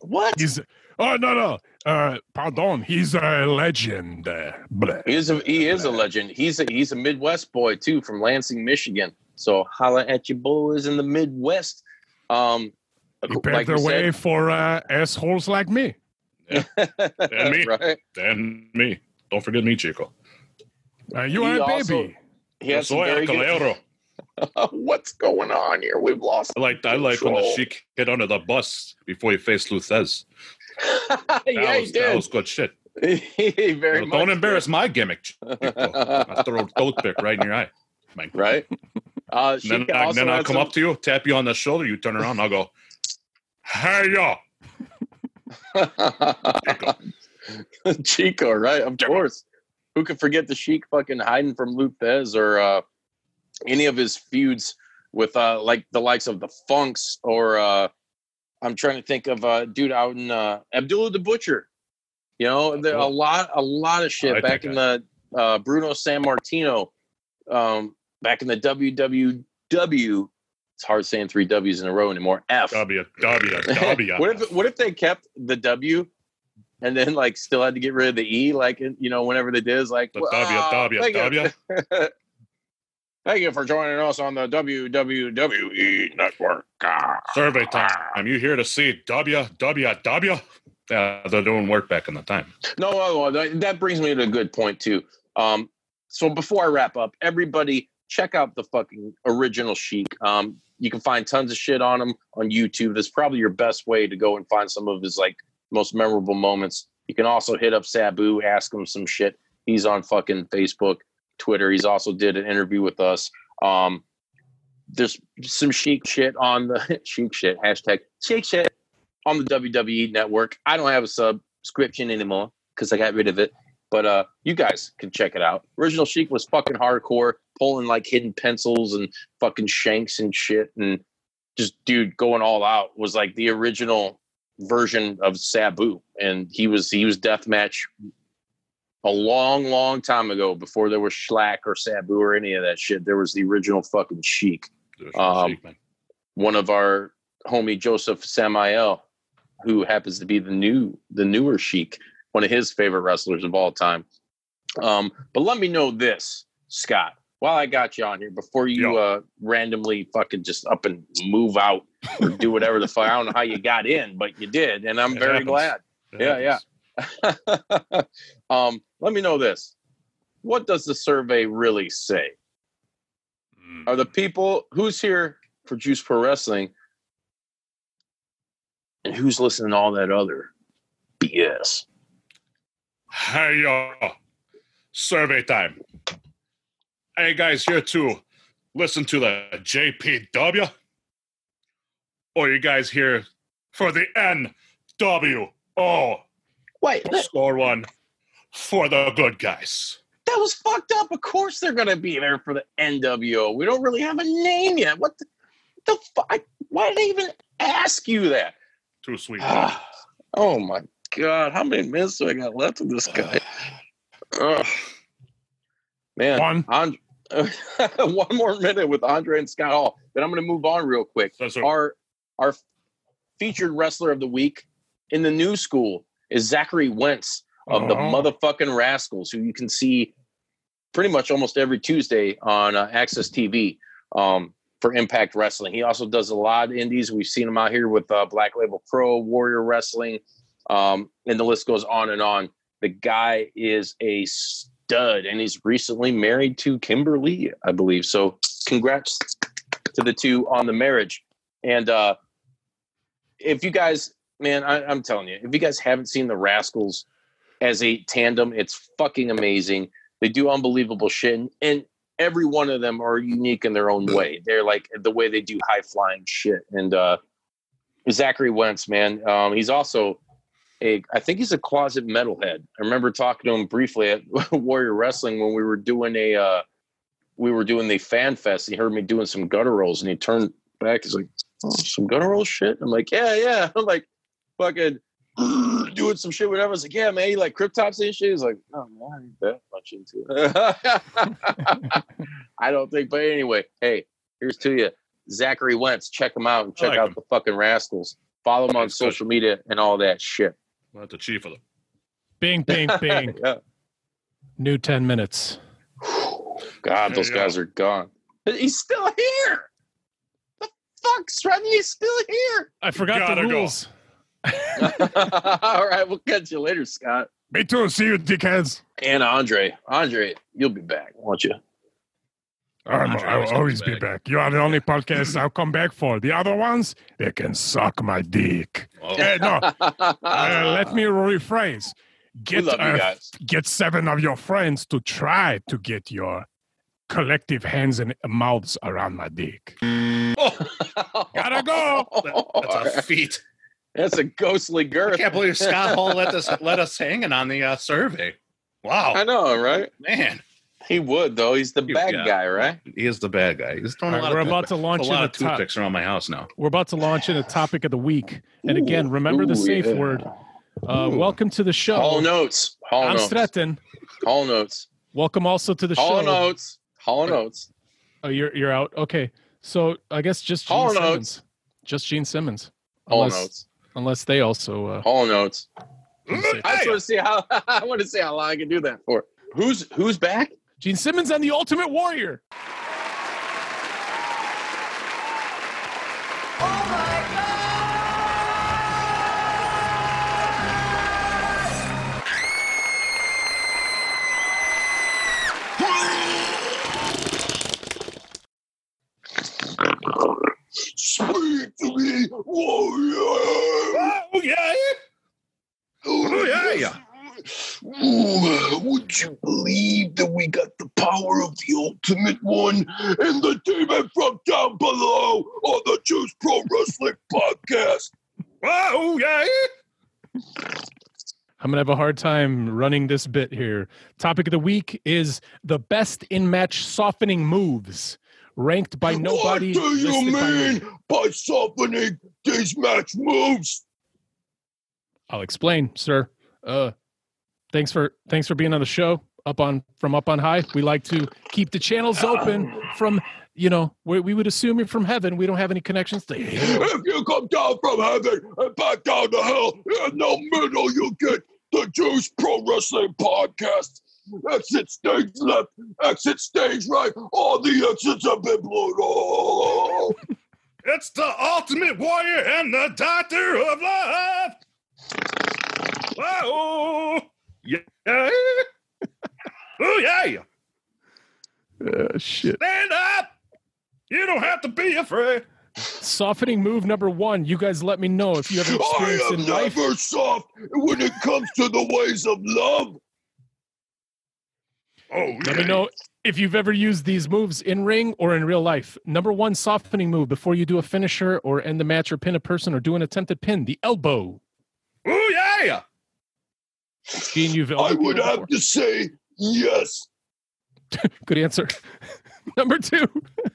[SPEAKER 2] What?
[SPEAKER 1] He's oh no no. Uh, pardon. He's a legend. Blah.
[SPEAKER 2] He is a he is a legend. He's a he's a Midwest boy too, from Lansing, Michigan. So holla at your boys in the Midwest. Um,
[SPEAKER 1] He paved the way
[SPEAKER 2] said-
[SPEAKER 1] for uh, assholes like me.
[SPEAKER 3] And me.
[SPEAKER 2] right?
[SPEAKER 3] And me. Don't forget me, Chico.
[SPEAKER 1] Uh, you
[SPEAKER 2] He
[SPEAKER 1] are a baby.
[SPEAKER 2] He
[SPEAKER 3] Yo
[SPEAKER 2] had some
[SPEAKER 3] soy el
[SPEAKER 2] very good-
[SPEAKER 3] Calero.
[SPEAKER 2] What's going on here? We've lost.
[SPEAKER 3] I like I like when the
[SPEAKER 2] Control.
[SPEAKER 3] Sheik hit under the bus before he faced Luthez. That,
[SPEAKER 2] yeah,
[SPEAKER 3] was,
[SPEAKER 2] he
[SPEAKER 3] that was good shit.
[SPEAKER 2] he very
[SPEAKER 3] Don't
[SPEAKER 2] much
[SPEAKER 3] embarrass my gimmick. I throw a toothpick right in your eye. Man.
[SPEAKER 2] right. Uh,
[SPEAKER 3] And then, I, then I'll come
[SPEAKER 2] some-
[SPEAKER 3] up to you, tap you on the shoulder, you turn around, I'll go, hey, yo.
[SPEAKER 2] Chico, right? Of course. Who could forget the Sheik fucking hiding from Luthez or uh, any of his feuds with uh, like the likes of the Funks or uh, I'm trying to think of uh, dude out in uh, Abdullah the Butcher. You know, there a lot, a lot of shit
[SPEAKER 3] I like
[SPEAKER 2] back in the uh, Bruno Sammartino, um, back in the WWW. It's hard saying three W's in a row anymore. F.
[SPEAKER 3] W, W, W.
[SPEAKER 2] what if what if they kept the W and then like still had to get rid of the E like you know whenever they did is like
[SPEAKER 3] The
[SPEAKER 2] well,
[SPEAKER 3] W,
[SPEAKER 2] ah,
[SPEAKER 3] W,
[SPEAKER 2] thank
[SPEAKER 3] W.
[SPEAKER 2] you. Thank you for joining us on the WWE network.
[SPEAKER 3] Survey time. You here to see W, W, W? Yeah, they're doing work back in the time.
[SPEAKER 2] No, no, no, that- that brings me to a good point too. Um, so before I wrap up, everybody check out the fucking original Sheik. Um, you can find tons of shit on him on YouTube. That's probably your best way to go and find some of his like most memorable moments. You can also hit up Sabu, ask him some shit. He's on fucking Facebook, Twitter. He's also did an interview with us. Um, there's some chic shit on the chic shit hashtag chic shit on the WWE network. I don't have a subscription anymore because I got rid of it. But uh, you guys can check it out. Original Sheik was fucking hardcore, pulling like hidden pencils and fucking shanks and shit. And just dude going all out was like the original version of Sabu, and he was he was deathmatch a long, long time ago before there was Schlack or Sabu or any of that shit. There was the original fucking Sheik. Um, One of our homie Joseph Samael, who happens to be the new the newer Sheik, one of his favorite wrestlers of all time. Um, but let me know this, Scott, while I got you on here, before you
[SPEAKER 3] Yeah.
[SPEAKER 2] uh, randomly fucking just up and move out or do whatever the fuck. I don't know how you got in, but you did, and I'm
[SPEAKER 3] It
[SPEAKER 2] very
[SPEAKER 3] happens.
[SPEAKER 2] glad. Yeah, yeah. um, let me know this. What does the survey really say?
[SPEAKER 3] Mm.
[SPEAKER 2] Are the people who's here for Juice Pro Wrestling and who's listening to all that other BS?
[SPEAKER 3] Hey, yo. Survey time. Hey, guys, here to listen to the JPW? Or you guys here for the NWO?
[SPEAKER 2] Wait, that,
[SPEAKER 3] Score one for the good guys.
[SPEAKER 2] that was fucked up. Of course they're gonna be there for the NWO. We don't really have a name yet. What the, the fuck? Why did they even ask you that?
[SPEAKER 3] Too sweet.
[SPEAKER 2] Ah, oh my god, how many minutes do I got left of this guy? Man,
[SPEAKER 1] One.
[SPEAKER 2] And- one more minute with Andre and Scott Hall. Then I'm going to move on real quick.
[SPEAKER 3] That's right.
[SPEAKER 2] Our our featured wrestler of the week in the new school is Zachary Wentz of the
[SPEAKER 1] Oh.
[SPEAKER 2] motherfucking Rascals, who you can see pretty much almost every Tuesday on uh, AXS TV um, for Impact Wrestling. He also does a lot of indies. We've seen him out here with uh, Black Label Pro, Warrior Wrestling, um, and the list goes on and on. The guy is a stud, and he's recently married to Kimberly, I believe. So, congrats to the two on the marriage. And uh, if you guys, man, I, I'm telling you, if you guys haven't seen the Rascals as a tandem, it's fucking amazing. They do unbelievable shit, and, and every one of them are unique in their own way. They're like the way they do high flying shit. And uh, Zachary Wentz, man, um, he's also a, I think he's a closet metalhead. I remember talking to him briefly at Warrior Wrestling when we were doing a, uh, we were doing the fan fest. He heard me doing some gutter rolls, and he turned back. He's like, oh, "Some gutter roll shit." I'm like, "Yeah, yeah." I'm like, "Fucking." Doing some shit, whatever. I was like, yeah, man, you like cryptopsy and shit. He's like, oh man, I ain't that much into it. I don't think, but anyway, hey, here's to you. Zachary Wentz, check him out and check
[SPEAKER 3] like
[SPEAKER 2] out
[SPEAKER 3] him.
[SPEAKER 2] the fucking Rascals. Follow him on
[SPEAKER 3] He's good.
[SPEAKER 2] social media and all that shit.
[SPEAKER 3] Not the chief of them.
[SPEAKER 1] Bing, bing, bing.
[SPEAKER 2] Yeah.
[SPEAKER 1] New 10 minutes.
[SPEAKER 2] God, those
[SPEAKER 3] There you
[SPEAKER 2] guys are gone. He's still here. The fuck's right? Still here.
[SPEAKER 1] I forgot the rules.
[SPEAKER 2] all right, we'll catch you later, Scott.
[SPEAKER 1] Me too. See you, dickheads.
[SPEAKER 2] And Andre. Andre, you'll be back, won't you?
[SPEAKER 1] I'm,
[SPEAKER 3] Andre
[SPEAKER 1] I'll
[SPEAKER 3] always
[SPEAKER 1] always be
[SPEAKER 3] back.
[SPEAKER 1] back. You are the only podcast I'll come back for. The other ones, they can suck my dick.
[SPEAKER 3] Oh,
[SPEAKER 1] Eh, no, uh, let me rephrase.
[SPEAKER 2] We
[SPEAKER 1] Get
[SPEAKER 2] love you
[SPEAKER 1] uh,
[SPEAKER 2] guys.
[SPEAKER 1] get seven of your friends to try to get your collective hands and mouths around my dick. Gotta go.
[SPEAKER 3] that's a feat.
[SPEAKER 2] That's a ghostly
[SPEAKER 3] girl.
[SPEAKER 2] I
[SPEAKER 3] can't believe Scott Hall let us let us hanging on the uh, survey. Wow.
[SPEAKER 2] I know, right?
[SPEAKER 3] man,
[SPEAKER 2] He would though. He's the
[SPEAKER 3] You
[SPEAKER 2] bad
[SPEAKER 3] got-
[SPEAKER 2] guy, right?
[SPEAKER 3] he is the bad guy. He's throwing
[SPEAKER 1] All
[SPEAKER 3] a lot
[SPEAKER 1] we're
[SPEAKER 3] of
[SPEAKER 1] about to
[SPEAKER 3] a
[SPEAKER 1] launch
[SPEAKER 3] lot
[SPEAKER 1] in
[SPEAKER 3] of
[SPEAKER 1] the top.
[SPEAKER 3] toothpicks around my house now.
[SPEAKER 1] We're about to launch in a topic of the week. And again, remember the safe
[SPEAKER 2] yeah.
[SPEAKER 1] word. Uh, welcome to the show.
[SPEAKER 2] Hall notes. Hall
[SPEAKER 1] I'm
[SPEAKER 2] notes.
[SPEAKER 1] Sreten.
[SPEAKER 2] Hall notes.
[SPEAKER 1] Welcome also to the
[SPEAKER 2] Hall
[SPEAKER 1] show.
[SPEAKER 2] notes. Hall notes.
[SPEAKER 1] Oh, you're you're out. Okay, so I guess just Gene
[SPEAKER 2] Hall
[SPEAKER 1] Simmons.
[SPEAKER 2] notes.
[SPEAKER 1] Just Gene Simmons.
[SPEAKER 2] Hall
[SPEAKER 1] Unless,
[SPEAKER 2] notes.
[SPEAKER 1] unless they also. Uh,
[SPEAKER 2] Hall notes.
[SPEAKER 1] say-
[SPEAKER 2] I just want to see how I want to see how long I can do that for. Who's who's back?
[SPEAKER 1] Gene Simmons and the Ultimate Warrior.
[SPEAKER 2] Oh,
[SPEAKER 3] oh yeah, oh yeah, yeah.
[SPEAKER 5] Ooh, would you believe that we got the power of the ultimate one and the demon from down below on the Juice Pro Wrestling Podcast?
[SPEAKER 3] Oh yeah.
[SPEAKER 1] I'm gonna have a hard time running this bit here. Topic of the week is the best in match softening moves. Ranked by nobody.
[SPEAKER 6] What do you
[SPEAKER 1] listed by
[SPEAKER 6] mean by softening these match moves?
[SPEAKER 1] I'll explain, sir. Uh, thanks for thanks for being on the show. Up on from up on high. We like to keep the channels open from you know we, we would assume you're from heaven. We don't have any connections to hell.
[SPEAKER 6] If you come down from heaven and back down to hell, in the middle you get the Juice Pro Wrestling Podcast. Exit stage left, exit stage right. All the exits have been blown off.
[SPEAKER 3] It's the ultimate warrior and the doctor of love. Whoa. Yeah. oh, yeah.
[SPEAKER 1] Uh, shit.
[SPEAKER 3] Stand up. You don't have to be afraid.
[SPEAKER 1] Softening move number one. You guys let me know if you have an
[SPEAKER 6] I am
[SPEAKER 1] in life.
[SPEAKER 6] never soft when it comes to the ways of love.
[SPEAKER 3] Oh,
[SPEAKER 1] Let me know if you've ever used these moves in ring or in real life. Number one softening move before you do a finisher or end the match or pin a person or do an attempted pin, the elbow.
[SPEAKER 3] Oh, yeah.
[SPEAKER 1] Gene, you've
[SPEAKER 6] I would have to say yes.
[SPEAKER 1] Good answer. Number two,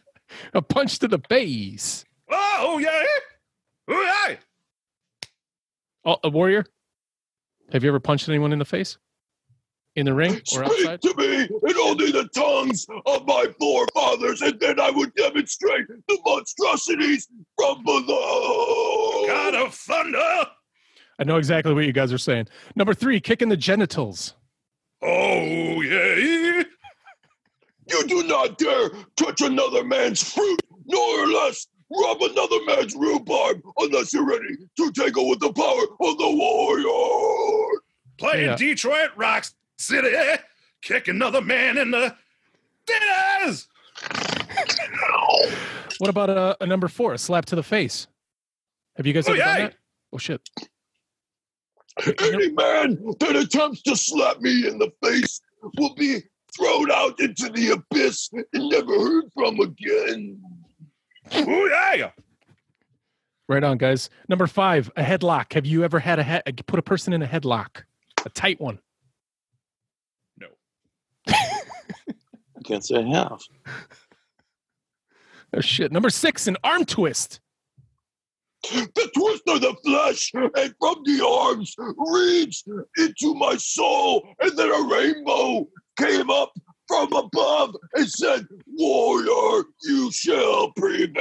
[SPEAKER 1] a punch to the face.
[SPEAKER 3] Oh, yeah. Oh, yeah.
[SPEAKER 1] Oh, a warrior. Have you ever punched anyone in the face? In the ring or
[SPEAKER 6] Speak
[SPEAKER 1] outside?
[SPEAKER 6] to me in only the tongues of my forefathers, and then I would demonstrate the monstrosities from below.
[SPEAKER 3] God of thunder.
[SPEAKER 1] I know exactly what you guys are saying. Number three, kicking the genitals.
[SPEAKER 3] Oh, yeah.
[SPEAKER 6] You do not dare touch another man's fruit, nor less rub another man's rhubarb unless you're ready to take it with the power of the warrior.
[SPEAKER 3] Playing
[SPEAKER 1] Yeah.
[SPEAKER 3] Detroit Rock City. Kick another man in the dinners.
[SPEAKER 1] What about a, a number four, a slap to the face? Have you guys
[SPEAKER 3] Oh,
[SPEAKER 1] ever done
[SPEAKER 3] yeah.
[SPEAKER 1] that? Oh shit!
[SPEAKER 6] Any man that attempts to slap me in the face will be thrown out into the abyss and never heard from again.
[SPEAKER 3] Oh, yeah.
[SPEAKER 1] Right on, guys. Number five, a headlock. Have you ever had a head, put a person in a headlock, a tight one?
[SPEAKER 2] Can't say I have.
[SPEAKER 1] Oh shit! Number six, an arm twist.
[SPEAKER 6] The twist of the flesh and from the arms reached into my soul, and then a rainbow came up from above and said, Warrior, you shall prevail.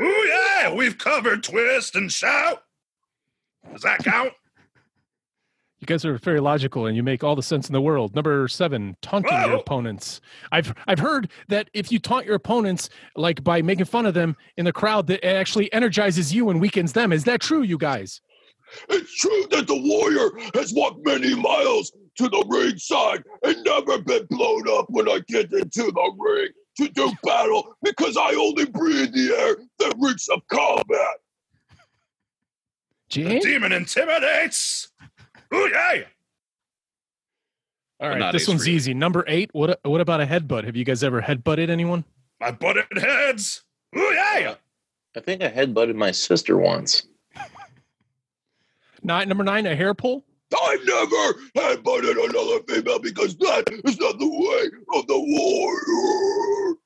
[SPEAKER 3] Oh, yeah. We've covered twist and shout. Does that count?
[SPEAKER 1] You guys are very logical, and you make all the sense in the world. Number seven, taunting your opponents. I've I've heard that if you taunt your opponents, like by making fun of them in the crowd, that it actually energizes you and weakens them. Is that true, you guys?
[SPEAKER 6] It's true that the warrior has walked many miles to the ring side and never been blown up when I get into the ring to do battle because I only breathe the air that reeks of combat.
[SPEAKER 3] The demon intimidates. Oh, yeah.
[SPEAKER 1] All
[SPEAKER 3] But
[SPEAKER 1] right,
[SPEAKER 3] not
[SPEAKER 1] this one's easy. Number eight. What what about a headbutt? Have you guys ever headbutted anyone?
[SPEAKER 3] I butted heads. Oh, yeah.
[SPEAKER 2] I think I headbutted my sister once.
[SPEAKER 1] Nine. Number nine, a hair pull.
[SPEAKER 6] I never headbutted another female because that is not the way of the warrior.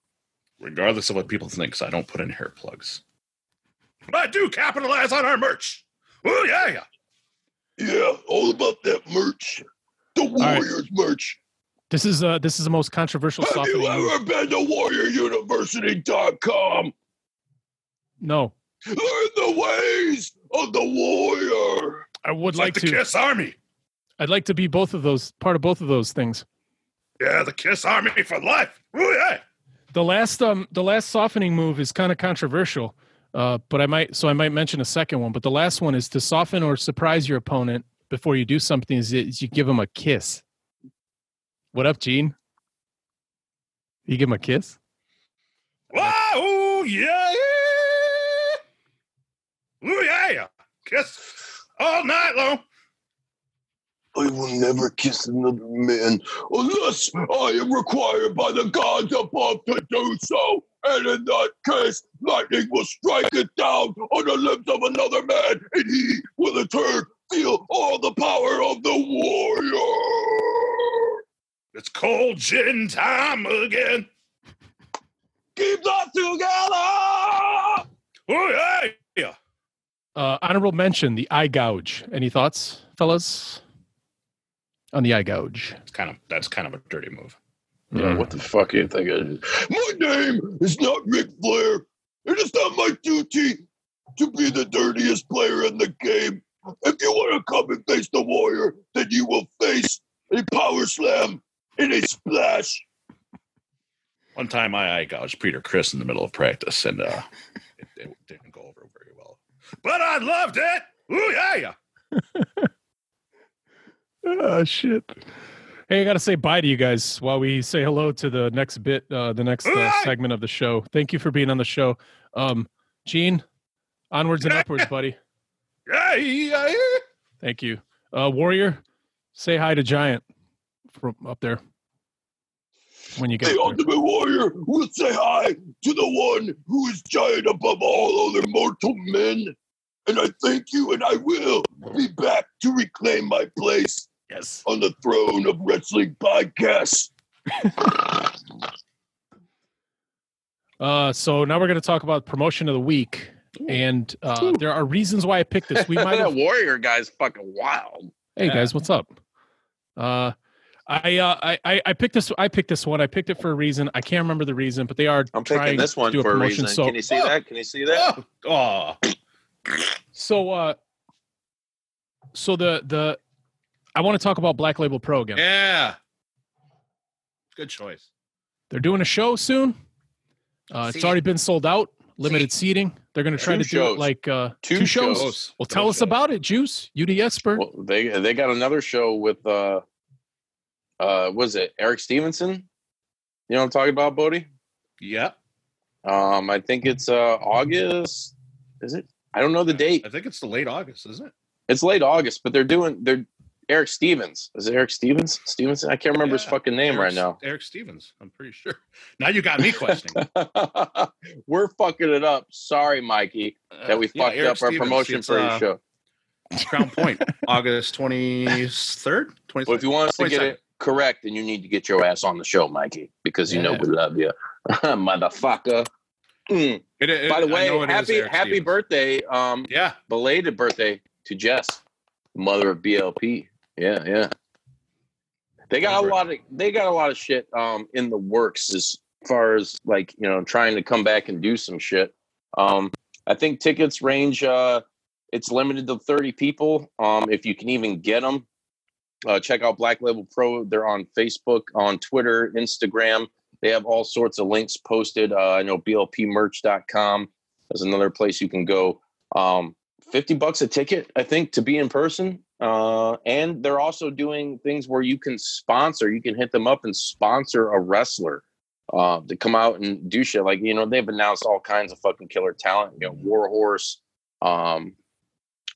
[SPEAKER 3] Regardless of what people think, 'cause I don't put in hair plugs. But I do capitalize on our merch. Oh, yeah.
[SPEAKER 6] Yeah, all about that merch. The
[SPEAKER 1] right.
[SPEAKER 6] Warriors merch.
[SPEAKER 1] This is uh this is the most controversial
[SPEAKER 6] Have
[SPEAKER 1] softening
[SPEAKER 6] you ever been to warrioruniversity.com?
[SPEAKER 1] No,
[SPEAKER 6] Learn the ways of the warrior.
[SPEAKER 1] I would
[SPEAKER 3] like,
[SPEAKER 1] like
[SPEAKER 3] the
[SPEAKER 1] to.
[SPEAKER 3] Kiss Army.
[SPEAKER 1] I'd like to be both of those, part of both of those things.
[SPEAKER 3] Yeah, the Kiss Army for life. Oh, yeah.
[SPEAKER 1] The last um the last softening move is kind of controversial. Uh, but I might so I might mention a second one. But the last one is to soften or surprise your opponent before you do something. Is, is you give them a kiss. What up, Gene? You give him a kiss?
[SPEAKER 3] Wow, yeah. Oh, yeah. Kiss all night long.
[SPEAKER 6] I will never kiss another man unless I am required by the gods above to do so. And in that case, lightning will strike it down on the lips of another man, and he will in turn feel all the power of the warrior.
[SPEAKER 3] It's cold gin time again.
[SPEAKER 6] Keep us together.
[SPEAKER 3] Oh yeah, yeah.
[SPEAKER 1] Uh, honorable mention: the eye gouge. Any thoughts, fellas? On the eye gouge.
[SPEAKER 3] It's kind of that's kind of a dirty move.
[SPEAKER 2] Yeah, what the fuck do you think it is?
[SPEAKER 6] My name is not Ric Flair. It is not my duty to be the dirtiest player in the game. If you want to come and face the warrior, then you will face a power slam and a splash.
[SPEAKER 3] One time I eye gouged Peter Criss in the middle of practice, and uh, it, it didn't go over very well. But I loved it. Ooh yeah, yeah.
[SPEAKER 1] Oh shit. Hey, I got to say bye to you guys while we say hello to the next bit, uh, the next uh, segment of the show. Thank you for being on the show, um, Gene. Onwards and upwards, buddy. Thank you, uh, Warrior. Say hi to Giant from up there when you get
[SPEAKER 6] The ultimate warrior will say hi to the one who is giant above all other mortal men. And I thank you, and I will be back to reclaim my place
[SPEAKER 1] Yes.
[SPEAKER 6] on the throne of wrestling podcasts.
[SPEAKER 1] Uh, so now we're going to talk about promotion of the week, and uh, there are reasons why I picked this. We might
[SPEAKER 2] that
[SPEAKER 1] have
[SPEAKER 2] warrior guy's fucking wild.
[SPEAKER 1] Hey
[SPEAKER 3] Yeah.
[SPEAKER 1] guys, what's up? Uh, I, uh, I I I picked this. I picked this one. I picked it for a reason. I can't remember the reason, but they are
[SPEAKER 2] I'm
[SPEAKER 1] trying
[SPEAKER 2] picking this one
[SPEAKER 1] do a
[SPEAKER 2] for a reason.
[SPEAKER 1] So
[SPEAKER 2] Can you see that? Can you see that?
[SPEAKER 3] Oh, oh.
[SPEAKER 1] so uh, so the the I want to talk about Black Label Pro again.
[SPEAKER 3] yeah. Good choice.
[SPEAKER 1] They're doing a show soon. Uh, it's already been sold out. Limited seating. They're going to try
[SPEAKER 2] Two
[SPEAKER 1] to do it like uh,
[SPEAKER 2] Two
[SPEAKER 1] two shows.
[SPEAKER 2] shows.
[SPEAKER 1] Well, tell us about it, Juice. UD Esper.
[SPEAKER 2] Well, they they got another show with uh uh was it Eric Stevenson? You know what I'm talking about, Bodi?
[SPEAKER 3] Yep.
[SPEAKER 2] Um, I think it's uh August. Is it? I don't know the date.
[SPEAKER 3] I think it's the late August, isn't it?
[SPEAKER 2] It's late August, but they're doing they're Eric Stevens. Is it Eric Stevens? Stevenson? I can't remember his fucking name
[SPEAKER 3] Eric,
[SPEAKER 2] right now.
[SPEAKER 3] Eric Stevens. I'm pretty sure. Now you got me questioning.
[SPEAKER 2] We're fucking it up. Sorry, Mikey, that we
[SPEAKER 3] Uh,
[SPEAKER 2] fucked
[SPEAKER 3] Eric
[SPEAKER 2] up our promotion for your
[SPEAKER 3] uh,
[SPEAKER 2] show.
[SPEAKER 3] Crown Point, August 23rd? 22nd?
[SPEAKER 2] Well, if you want us to get it correct, then you need to get your ass on the show, Mikey, because you know we love you, motherfucker. Mm.
[SPEAKER 3] It- it-
[SPEAKER 2] By the way,
[SPEAKER 3] know it is
[SPEAKER 2] happy happy
[SPEAKER 3] Stevens.
[SPEAKER 2] birthday, um,
[SPEAKER 3] Yeah.
[SPEAKER 2] belated birthday to Jess, mother of BLP. Yeah, yeah. They got a lot of they got a lot of shit um in the works as far as like you know trying to come back and do some shit. Um, I think tickets range. Uh, it's limited to thirty people. Um, if you can even get them, uh, check out Black Label Pro. They're on Facebook, on Twitter, Instagram. They have all sorts of links posted. Uh, I know blpmerch.com is another place you can go. Um, 50 bucks a ticket, I think, to be in person. Uh, and they're also doing things where you can sponsor, you can hit them up and sponsor a wrestler uh, to come out and do shit. Like, you know, they've announced all kinds of fucking killer talent, you know, Warhorse. Um,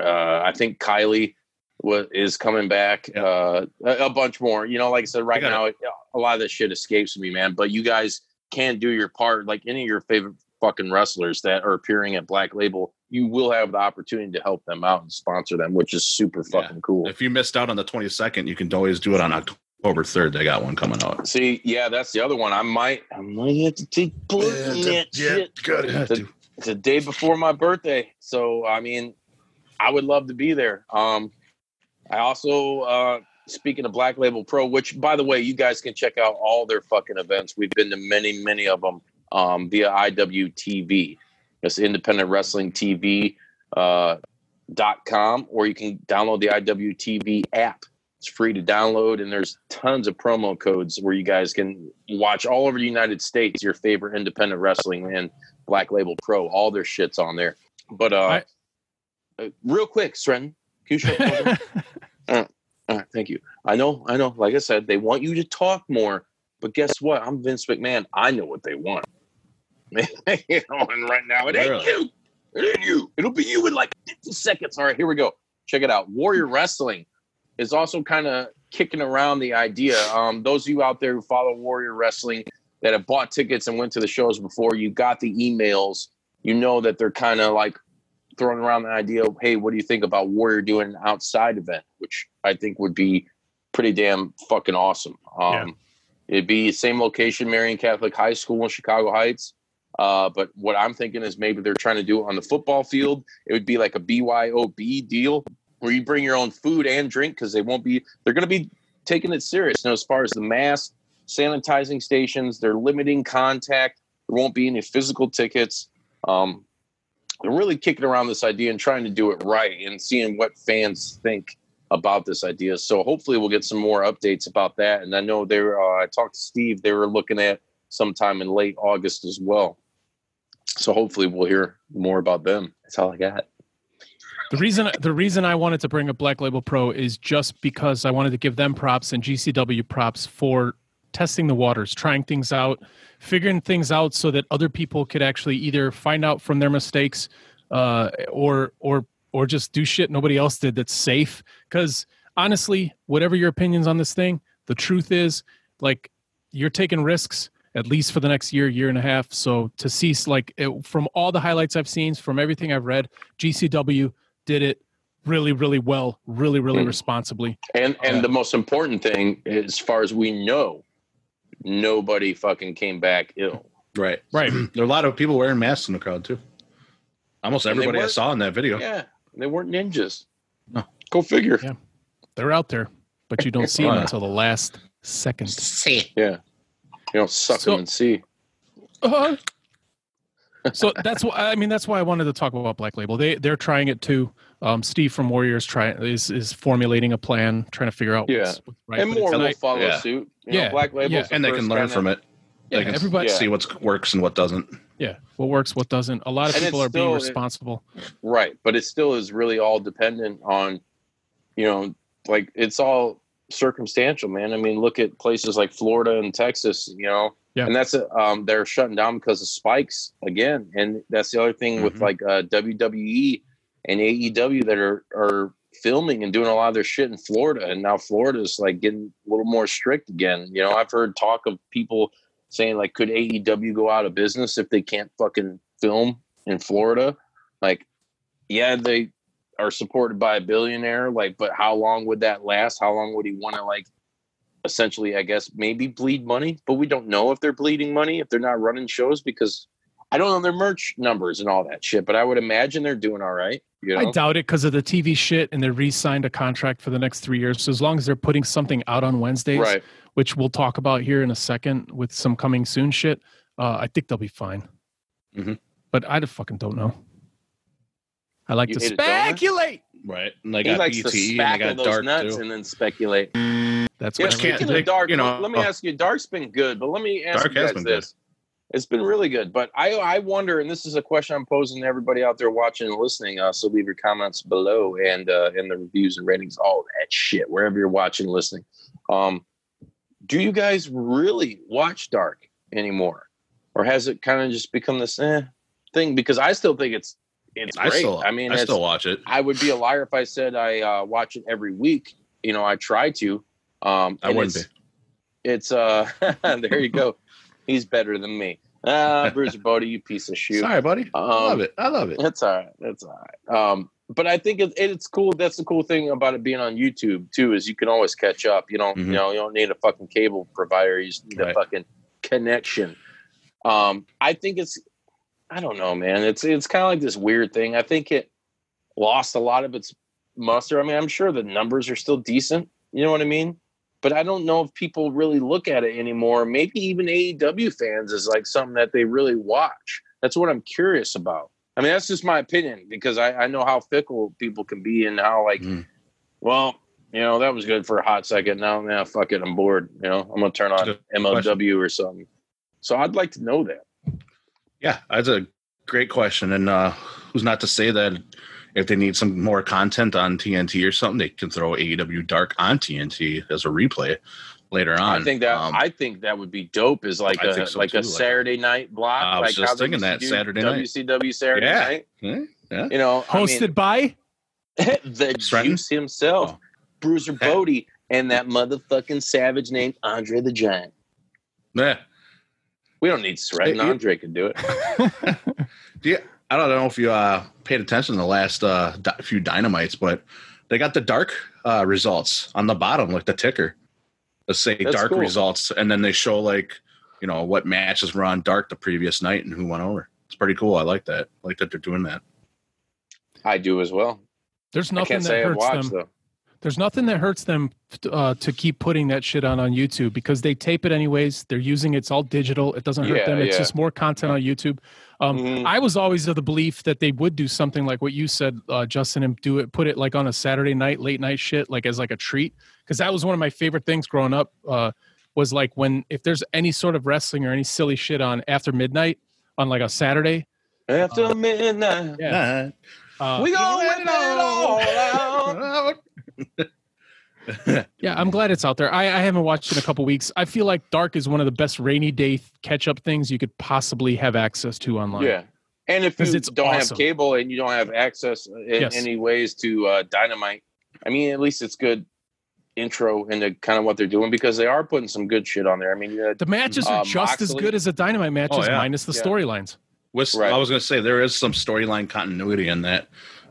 [SPEAKER 2] uh, I think Kylie wa- is coming back.
[SPEAKER 3] Yeah.
[SPEAKER 2] Uh, a, a bunch more. You know, like I said, right now, it, a lot of this shit escapes me, man. But you guys can do your part. Like any of your favorite fucking wrestlers that are appearing at Black Label, you will have the opportunity to help them out and sponsor them, which is super
[SPEAKER 3] Yeah.
[SPEAKER 2] fucking cool.
[SPEAKER 3] If you missed out on the 22nd, you can always do it on October 3rd. They got one coming out.
[SPEAKER 2] See, yeah, that's the other one. I might, I might have to take part in that shit.
[SPEAKER 3] good.
[SPEAKER 2] It's a, it's a day before my birthday, so I mean, I would love to be there. Um, I also, uh, speaking of Black Label Pro, which by the way, you guys can check out all their fucking events. We've been to many, many of them um, via IWTV. That's Independent Wrestling TV uh, dot com, or you can download the IWTV app. It's free to download, and there's tons of promo codes where you guys can watch all over the United States your favorite independent wrestling and Black Label Pro. All their shits on there. But uh,
[SPEAKER 1] I-
[SPEAKER 2] uh, real quick, Sreten, can you fuck up? All right, thank you. I know, I know. Like I said, they want you to talk more, but guess what? I'm Vince McMahon. I know what they want. you know, and right now it ain't you. It ain't you. It'll be you in like 50 seconds. All right, here we go. Check it out. Warrior Wrestling is also kind of kicking around the idea. Um, those of you out there who follow Warrior Wrestling that have bought tickets and went to the shows before, you got the emails. You know that they're kind of like throwing around the idea of, hey, what do you think about Warrior doing an outside event, which I think would be pretty damn fucking awesome. Um, It'd be same location, Marion Catholic High School in Chicago Heights. Uh, but what I'm thinking is maybe they're trying to do it on the football field. It would be like a BYOB deal where you bring your own food and drink because they won't be. They're going to be taking it serious. Now, as far as the mask, sanitizing stations, they're limiting contact. There won't be any physical tickets. Um, they're really kicking around this idea and trying to do it right and seeing what fans think about this idea. So hopefully we'll get some more updates about that. And I know they were, uh, I talked to Steve, they were looking at sometime in late August as well. So hopefully we'll hear more about them. That's all I got.
[SPEAKER 1] The reason the reason I wanted to bring up Black Label Pro is just because I wanted to give them props and GCW props for testing the waters, trying things out, figuring things out so that other people could actually either find out from their mistakes uh, or or or just do shit nobody else did that's safe. Because honestly, whatever your opinions on this thing, the truth is like you're taking risks at least for the next year, year and a half. So to see like it, from all the highlights I've seen, from everything I've read, GCW did it really, really well, really, really
[SPEAKER 2] Hmm.
[SPEAKER 1] responsibly.
[SPEAKER 2] And and
[SPEAKER 1] Yeah.
[SPEAKER 2] the most important thing, as far as we know, nobody fucking came back ill.
[SPEAKER 3] Right.
[SPEAKER 1] Right.
[SPEAKER 3] There are a lot of people wearing masks in the crowd too. Almost
[SPEAKER 2] And
[SPEAKER 3] everybody I saw in that video.
[SPEAKER 2] Yeah, they weren't ninjas.
[SPEAKER 3] No.
[SPEAKER 2] Go figure.
[SPEAKER 1] Yeah. They're out there, but you don't see them until the last second. See.
[SPEAKER 2] Yeah. You don't suck
[SPEAKER 1] So-
[SPEAKER 2] them and see.
[SPEAKER 1] Uh-huh. so that's why I mean that's why I wanted to talk about Black Label. They they're trying it too. Um, Steve from Warriors try is is formulating a plan, trying to figure out
[SPEAKER 2] Yeah.
[SPEAKER 1] what's, what's right.
[SPEAKER 2] and
[SPEAKER 1] But
[SPEAKER 2] more will
[SPEAKER 1] like-
[SPEAKER 2] follow
[SPEAKER 3] yeah.
[SPEAKER 2] suit. You
[SPEAKER 1] Yeah,
[SPEAKER 2] know, Black Label's
[SPEAKER 1] yeah.
[SPEAKER 2] the
[SPEAKER 3] And they can learn from it.
[SPEAKER 1] yeah,
[SPEAKER 3] they can
[SPEAKER 1] everybody.
[SPEAKER 2] Yeah.
[SPEAKER 3] see what works and what doesn't.
[SPEAKER 1] Yeah, what works, what doesn't. A lot of
[SPEAKER 2] And
[SPEAKER 1] people
[SPEAKER 2] it's
[SPEAKER 1] are being
[SPEAKER 2] still-
[SPEAKER 1] responsible.
[SPEAKER 2] Right, but it still is really all dependent on, you know, like it's all circumstantial, man. I mean, look at places like Florida and Texas, you know,
[SPEAKER 1] Yeah.
[SPEAKER 2] and that's um they're shutting down because of spikes again, and that's the other thing with
[SPEAKER 3] Mhm.
[SPEAKER 2] like uh, WWE and AEW that are are filming and doing a lot of their shit in Florida, and now Florida's like getting a little more strict again. You know, I've heard talk of people saying like, could AEW go out of business if they can't fucking film in Florida? Like, yeah, they are supported by a billionaire, like, but how long would that last? How long would he want to like essentially, I guess, maybe bleed money? But we don't know if they're bleeding money, if they're not running shows because I don't know their merch numbers and all that shit, but I would imagine they're doing all right. You know?
[SPEAKER 1] I doubt it because of the TV shit, and they re-signed a contract for the next three years. So as long as they're putting something out on Wednesdays,
[SPEAKER 2] right.
[SPEAKER 1] which we'll talk about here in a second with some coming soon shit, uh, I think they'll be fine.
[SPEAKER 3] Mhm.
[SPEAKER 1] But I fucking don't know. I like
[SPEAKER 2] You
[SPEAKER 1] to
[SPEAKER 2] hate a
[SPEAKER 1] speculate.
[SPEAKER 3] Right. And they
[SPEAKER 2] He
[SPEAKER 3] got
[SPEAKER 2] likes to
[SPEAKER 3] BTE and they
[SPEAKER 2] spackle
[SPEAKER 3] got
[SPEAKER 2] those
[SPEAKER 3] dark
[SPEAKER 2] nuts
[SPEAKER 3] too.
[SPEAKER 2] and then speculate.
[SPEAKER 1] That's
[SPEAKER 2] Yeah,
[SPEAKER 1] what I
[SPEAKER 3] can't
[SPEAKER 1] to
[SPEAKER 2] speaking of dark,
[SPEAKER 3] you know,
[SPEAKER 2] let me
[SPEAKER 3] oh.
[SPEAKER 2] ask you. Dark's been good, but let me ask
[SPEAKER 3] Dark
[SPEAKER 2] you
[SPEAKER 3] has
[SPEAKER 2] guys
[SPEAKER 3] been good.
[SPEAKER 2] this. It's been really good, but I I wonder, and this is a question I'm posing to everybody out there watching and listening. Uh, so leave your comments below and uh, in the reviews and ratings, all that shit, wherever you're watching, and listening. Um, do you guys really watch Dark anymore, or has it kind of just become this eh, thing? Because I still think it's it's
[SPEAKER 3] I
[SPEAKER 2] great.
[SPEAKER 3] still
[SPEAKER 2] I mean,
[SPEAKER 3] I still watch it.
[SPEAKER 2] I would be a liar if I said I uh, watch it every week. You know, I try to. Um,
[SPEAKER 3] I wouldn't
[SPEAKER 2] it's, It's uh, there you go. He's better than me. Ah, Bruiser Bodi, you piece of shit.
[SPEAKER 3] Sorry, buddy. I love
[SPEAKER 2] Um,
[SPEAKER 3] it. I love it.
[SPEAKER 2] That's all right. That's all right. Um, but I think it, it's cool. That's the cool thing about it being on YouTube too, is you can always catch up. You don't,
[SPEAKER 3] Mhm.
[SPEAKER 2] you know, you don't need a fucking cable provider. You just need a fucking connection. Um, I think it's, I don't know, man. It's it's kind of like this weird thing. I think it lost a lot of its muster. I mean, I'm sure the numbers are still decent. You know what I mean? But I don't know if people really look at it anymore. Maybe even AEW fans is like something that they really watch. That's what I'm curious about. I mean, that's just my opinion because I, I know how fickle people can be and how like,
[SPEAKER 3] Mhm.
[SPEAKER 2] well, you know, that was good for a hot second. Now, now, fuck it, I'm bored. You know, I'm gonna turn on MLW or something. So I'd like to know that.
[SPEAKER 3] Yeah, that's a great question. And uh who's not to say that if they need some more content on TNT or something, they can throw AEW Dark on TNT as a replay later on.
[SPEAKER 2] I think that
[SPEAKER 3] Um,
[SPEAKER 2] I think that would be dope. Is like
[SPEAKER 3] I
[SPEAKER 2] a
[SPEAKER 3] think so
[SPEAKER 2] like
[SPEAKER 3] too,
[SPEAKER 2] a
[SPEAKER 3] like-
[SPEAKER 2] Saturday night block.
[SPEAKER 3] I was
[SPEAKER 2] like
[SPEAKER 3] just
[SPEAKER 2] how
[SPEAKER 3] thinking
[SPEAKER 2] used
[SPEAKER 3] that, Saturday night.
[SPEAKER 2] WCW Saturday
[SPEAKER 3] Yeah.
[SPEAKER 2] night.
[SPEAKER 3] eh,
[SPEAKER 2] You know, I
[SPEAKER 1] Hosted
[SPEAKER 2] mean,
[SPEAKER 1] by
[SPEAKER 2] the
[SPEAKER 3] Sreten?
[SPEAKER 2] Juice himself,
[SPEAKER 3] Oh.
[SPEAKER 2] Bruiser
[SPEAKER 3] Hey.
[SPEAKER 2] Bodi, and that motherfucking savage named Andre the Giant.
[SPEAKER 3] yeah.
[SPEAKER 2] We don't need Sreten.
[SPEAKER 3] Hey,
[SPEAKER 2] Andre can do it.
[SPEAKER 3] Do you, I don't know if you uh, paid attention to the last uh, di- few dynamites, but they got the dark uh, results on the bottom, like the ticker. Let's say
[SPEAKER 2] That's
[SPEAKER 3] dark
[SPEAKER 2] cool.
[SPEAKER 3] results, and then they show like you know what matches were on Dark the previous night and who went over. It's pretty cool. I like that. I like that they're doing that.
[SPEAKER 7] I do as well.
[SPEAKER 1] There's
[SPEAKER 7] I
[SPEAKER 1] nothing
[SPEAKER 7] can't
[SPEAKER 1] that
[SPEAKER 7] say I've
[SPEAKER 1] hurts
[SPEAKER 7] watched
[SPEAKER 1] them.
[SPEAKER 7] though.
[SPEAKER 1] There's nothing that hurts them uh, to keep putting that shit on on YouTube because they tape it anyways. They're using it's all digital. It doesn't hurt
[SPEAKER 7] Yeah,
[SPEAKER 1] them. It's
[SPEAKER 7] yeah.
[SPEAKER 1] just more content on YouTube. Um,
[SPEAKER 7] Mhm.
[SPEAKER 1] I was always of the belief that they would do something like what you said, uh, Justin, and do it, put it like on a Saturday night, late night shit, like as like a treat. Because that was one of my favorite things growing up. Uh, was like when if there's any sort of wrestling or any silly shit on after midnight on like a Saturday.
[SPEAKER 7] After midnight,
[SPEAKER 1] Yeah. Uh,
[SPEAKER 7] we gonna win it all out.
[SPEAKER 1] Yeah, I'm glad it's out there. I, I haven't watched in a couple weeks. I feel like Dark is one of the best rainy day catch up things you could possibly have access to online.
[SPEAKER 7] Yeah. And if you
[SPEAKER 1] it's
[SPEAKER 7] don't
[SPEAKER 1] awesome.
[SPEAKER 7] have cable and you don't have access in
[SPEAKER 1] Yes.
[SPEAKER 7] any ways to uh, Dynamite, I mean, at least it's good intro into kind of what they're doing because they are putting some good shit on there. I mean, you had,
[SPEAKER 1] The matches are
[SPEAKER 7] Uh,
[SPEAKER 1] just as good as the Dynamite matches,
[SPEAKER 3] Oh, yeah.
[SPEAKER 1] minus the
[SPEAKER 7] Yeah.
[SPEAKER 1] storylines.
[SPEAKER 7] Right.
[SPEAKER 3] I was going to say there is some storyline continuity in that,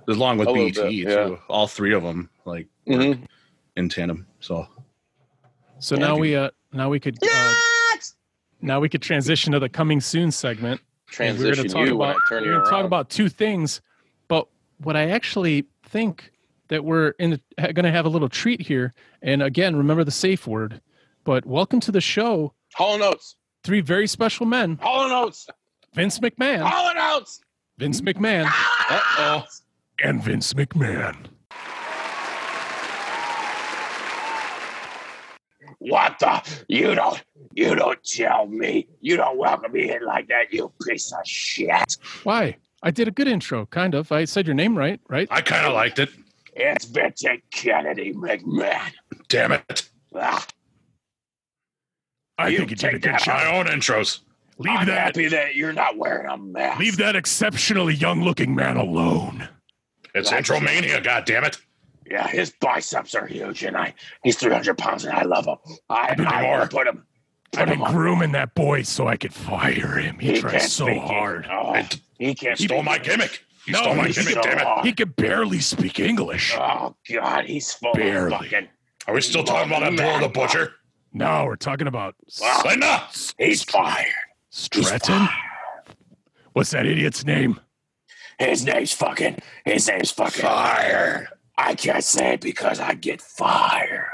[SPEAKER 3] along with BT
[SPEAKER 7] yeah.
[SPEAKER 3] too. All three of them like work
[SPEAKER 7] Mhm.
[SPEAKER 3] in tandem. So
[SPEAKER 1] So
[SPEAKER 3] Yeah,
[SPEAKER 1] now we uh now we could uh, now we could transition to the coming soon segment. And we're
[SPEAKER 7] transition
[SPEAKER 1] gonna talk
[SPEAKER 7] you
[SPEAKER 1] about we're gonna talk about two things, but what I actually think that we're in going to have a little treat here. And again, remember the safe word. But welcome to the show,
[SPEAKER 7] Hall Notes.
[SPEAKER 1] three very special men:
[SPEAKER 7] Hall Notes.
[SPEAKER 1] Vince McMahon,
[SPEAKER 7] Hall Notes.
[SPEAKER 1] Vince McMahon,
[SPEAKER 3] uh-oh.
[SPEAKER 1] and Vince McMahon.
[SPEAKER 2] What the? You don't. You don't tell me. You don't welcome me in like that. You piece of shit.
[SPEAKER 1] Why? I did a good intro, kind of. I said your name right, right?
[SPEAKER 3] I kind of liked it.
[SPEAKER 2] It's Vincent Kennedy McMahon.
[SPEAKER 3] Damn it!
[SPEAKER 2] Ah,
[SPEAKER 1] I
[SPEAKER 2] You
[SPEAKER 1] think you did a good
[SPEAKER 2] that
[SPEAKER 1] job.
[SPEAKER 3] My own intros.
[SPEAKER 1] Leave
[SPEAKER 2] I'm
[SPEAKER 1] that
[SPEAKER 2] happy that you're not wearing a mask.
[SPEAKER 1] leave that exceptionally young-looking man alone.
[SPEAKER 3] It's
[SPEAKER 2] That's
[SPEAKER 3] intro mania. God damn it!
[SPEAKER 2] Yeah, his biceps are huge, and I he's 300 pounds, and I love him. I,
[SPEAKER 3] been
[SPEAKER 2] I
[SPEAKER 3] more.
[SPEAKER 2] wanna put him. Put
[SPEAKER 1] I've been
[SPEAKER 2] him on.
[SPEAKER 1] grooming that boy so I could fire him. He,
[SPEAKER 2] He
[SPEAKER 1] tries so hard.
[SPEAKER 2] English. Oh, he can't
[SPEAKER 3] He stole my
[SPEAKER 2] English.
[SPEAKER 3] gimmick. He
[SPEAKER 1] No,
[SPEAKER 3] stole my gimmick.
[SPEAKER 2] so
[SPEAKER 3] Damn it!
[SPEAKER 2] hard.
[SPEAKER 1] He could barely speak English.
[SPEAKER 2] Oh God, he's full
[SPEAKER 1] Barely.
[SPEAKER 2] of fucking.
[SPEAKER 3] Are we still talking about Abdullah the Butcher?
[SPEAKER 1] No, we're talking about
[SPEAKER 2] Wow.
[SPEAKER 3] Linda.
[SPEAKER 2] He's fired. He's
[SPEAKER 1] Sreten.
[SPEAKER 2] fired.
[SPEAKER 1] What's that idiot's name?
[SPEAKER 2] His name's fucking. His name's fucking.
[SPEAKER 3] Fired.
[SPEAKER 2] I can't say it because I get fired.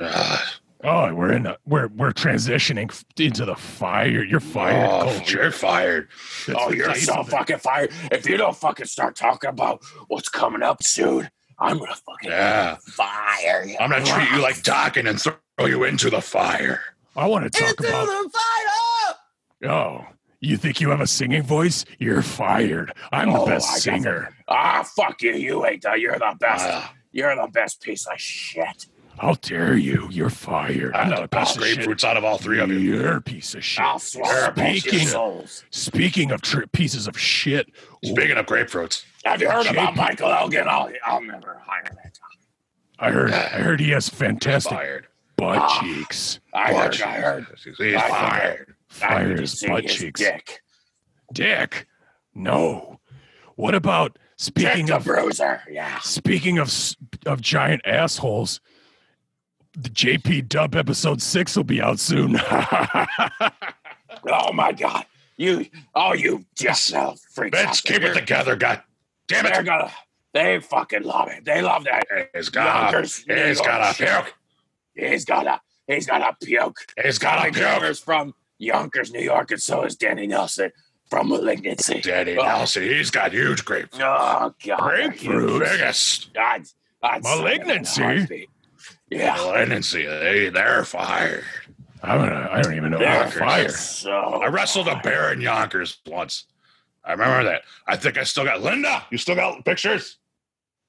[SPEAKER 1] Oh, we're in a we're we're transitioning into the fire. You're fired
[SPEAKER 3] oh,
[SPEAKER 1] culture.
[SPEAKER 3] you're fired.
[SPEAKER 1] That's
[SPEAKER 2] oh, you're so fucking fired. If you don't fucking start talking about what's coming up soon, I'm gonna fucking
[SPEAKER 3] Yeah.
[SPEAKER 2] fire you.
[SPEAKER 3] I'm gonna treat you like Dockin and throw you into the fire.
[SPEAKER 1] I want to talk
[SPEAKER 2] Into
[SPEAKER 1] about.
[SPEAKER 2] the fire!
[SPEAKER 1] Oh, you think you have a singing voice? You're fired. I'm the
[SPEAKER 2] Oh,
[SPEAKER 1] best
[SPEAKER 2] I
[SPEAKER 1] singer.
[SPEAKER 2] Ah, fuck you. You ain't the. You're the best.
[SPEAKER 3] Ah,
[SPEAKER 2] You're the best piece of shit.
[SPEAKER 1] How dare you? You're fired. I'm
[SPEAKER 3] had
[SPEAKER 1] the
[SPEAKER 3] the
[SPEAKER 1] best
[SPEAKER 3] best
[SPEAKER 1] of shit.
[SPEAKER 3] grapefruits out of all three of you.
[SPEAKER 1] You're a piece of shit.
[SPEAKER 2] I'll swallow
[SPEAKER 1] Speaking-
[SPEAKER 2] souls.
[SPEAKER 1] Speaking of tri- pieces of shit,
[SPEAKER 3] Speaking of grapefruits,
[SPEAKER 2] Have you heard about Michael Elgin? I'll, I'll never hire that. guy.
[SPEAKER 1] I heard I heard he has fantastic
[SPEAKER 3] fired.
[SPEAKER 1] Butt
[SPEAKER 2] Ah.
[SPEAKER 1] cheeks.
[SPEAKER 2] I heard.
[SPEAKER 3] Watch.
[SPEAKER 2] I heard.
[SPEAKER 3] He's
[SPEAKER 2] I
[SPEAKER 3] fired.
[SPEAKER 2] I
[SPEAKER 1] Fire
[SPEAKER 2] need to
[SPEAKER 1] his butt
[SPEAKER 2] his
[SPEAKER 1] cheeks.
[SPEAKER 2] Dick.
[SPEAKER 1] Dick. No. What about speaking of
[SPEAKER 2] bruiser. Yeah.
[SPEAKER 1] speaking of of giant assholes? The JP Dub episode six will be out soon.
[SPEAKER 2] Oh my God. You. Oh, you just now freaks. Out
[SPEAKER 3] keep it together, God damn it.
[SPEAKER 2] They're gonna. They fucking love it. They love that.
[SPEAKER 3] He's got a,
[SPEAKER 2] Yonkers, New
[SPEAKER 3] he's
[SPEAKER 2] York
[SPEAKER 3] got a puke.
[SPEAKER 2] He's got a. He's got a puke.
[SPEAKER 3] He's got a puke.
[SPEAKER 2] Dreamer's from Yonkers, New York, and so is Danny Nelson from Malignancy.
[SPEAKER 3] Danny
[SPEAKER 2] Oh.
[SPEAKER 3] Nelson, he's got huge grapefruit.
[SPEAKER 2] Oh God,
[SPEAKER 1] Grapefruit?
[SPEAKER 3] Biggest
[SPEAKER 2] God, I'd sign it in a
[SPEAKER 1] Malignancy?
[SPEAKER 2] Yeah,
[SPEAKER 3] malignancy. They, they're fired.
[SPEAKER 1] I don't know. I don't even know how
[SPEAKER 2] they're
[SPEAKER 1] to fire.
[SPEAKER 2] So
[SPEAKER 3] I wrestled a bear in Yonkers once. I remember that. I think I still got Linda. You still got pictures?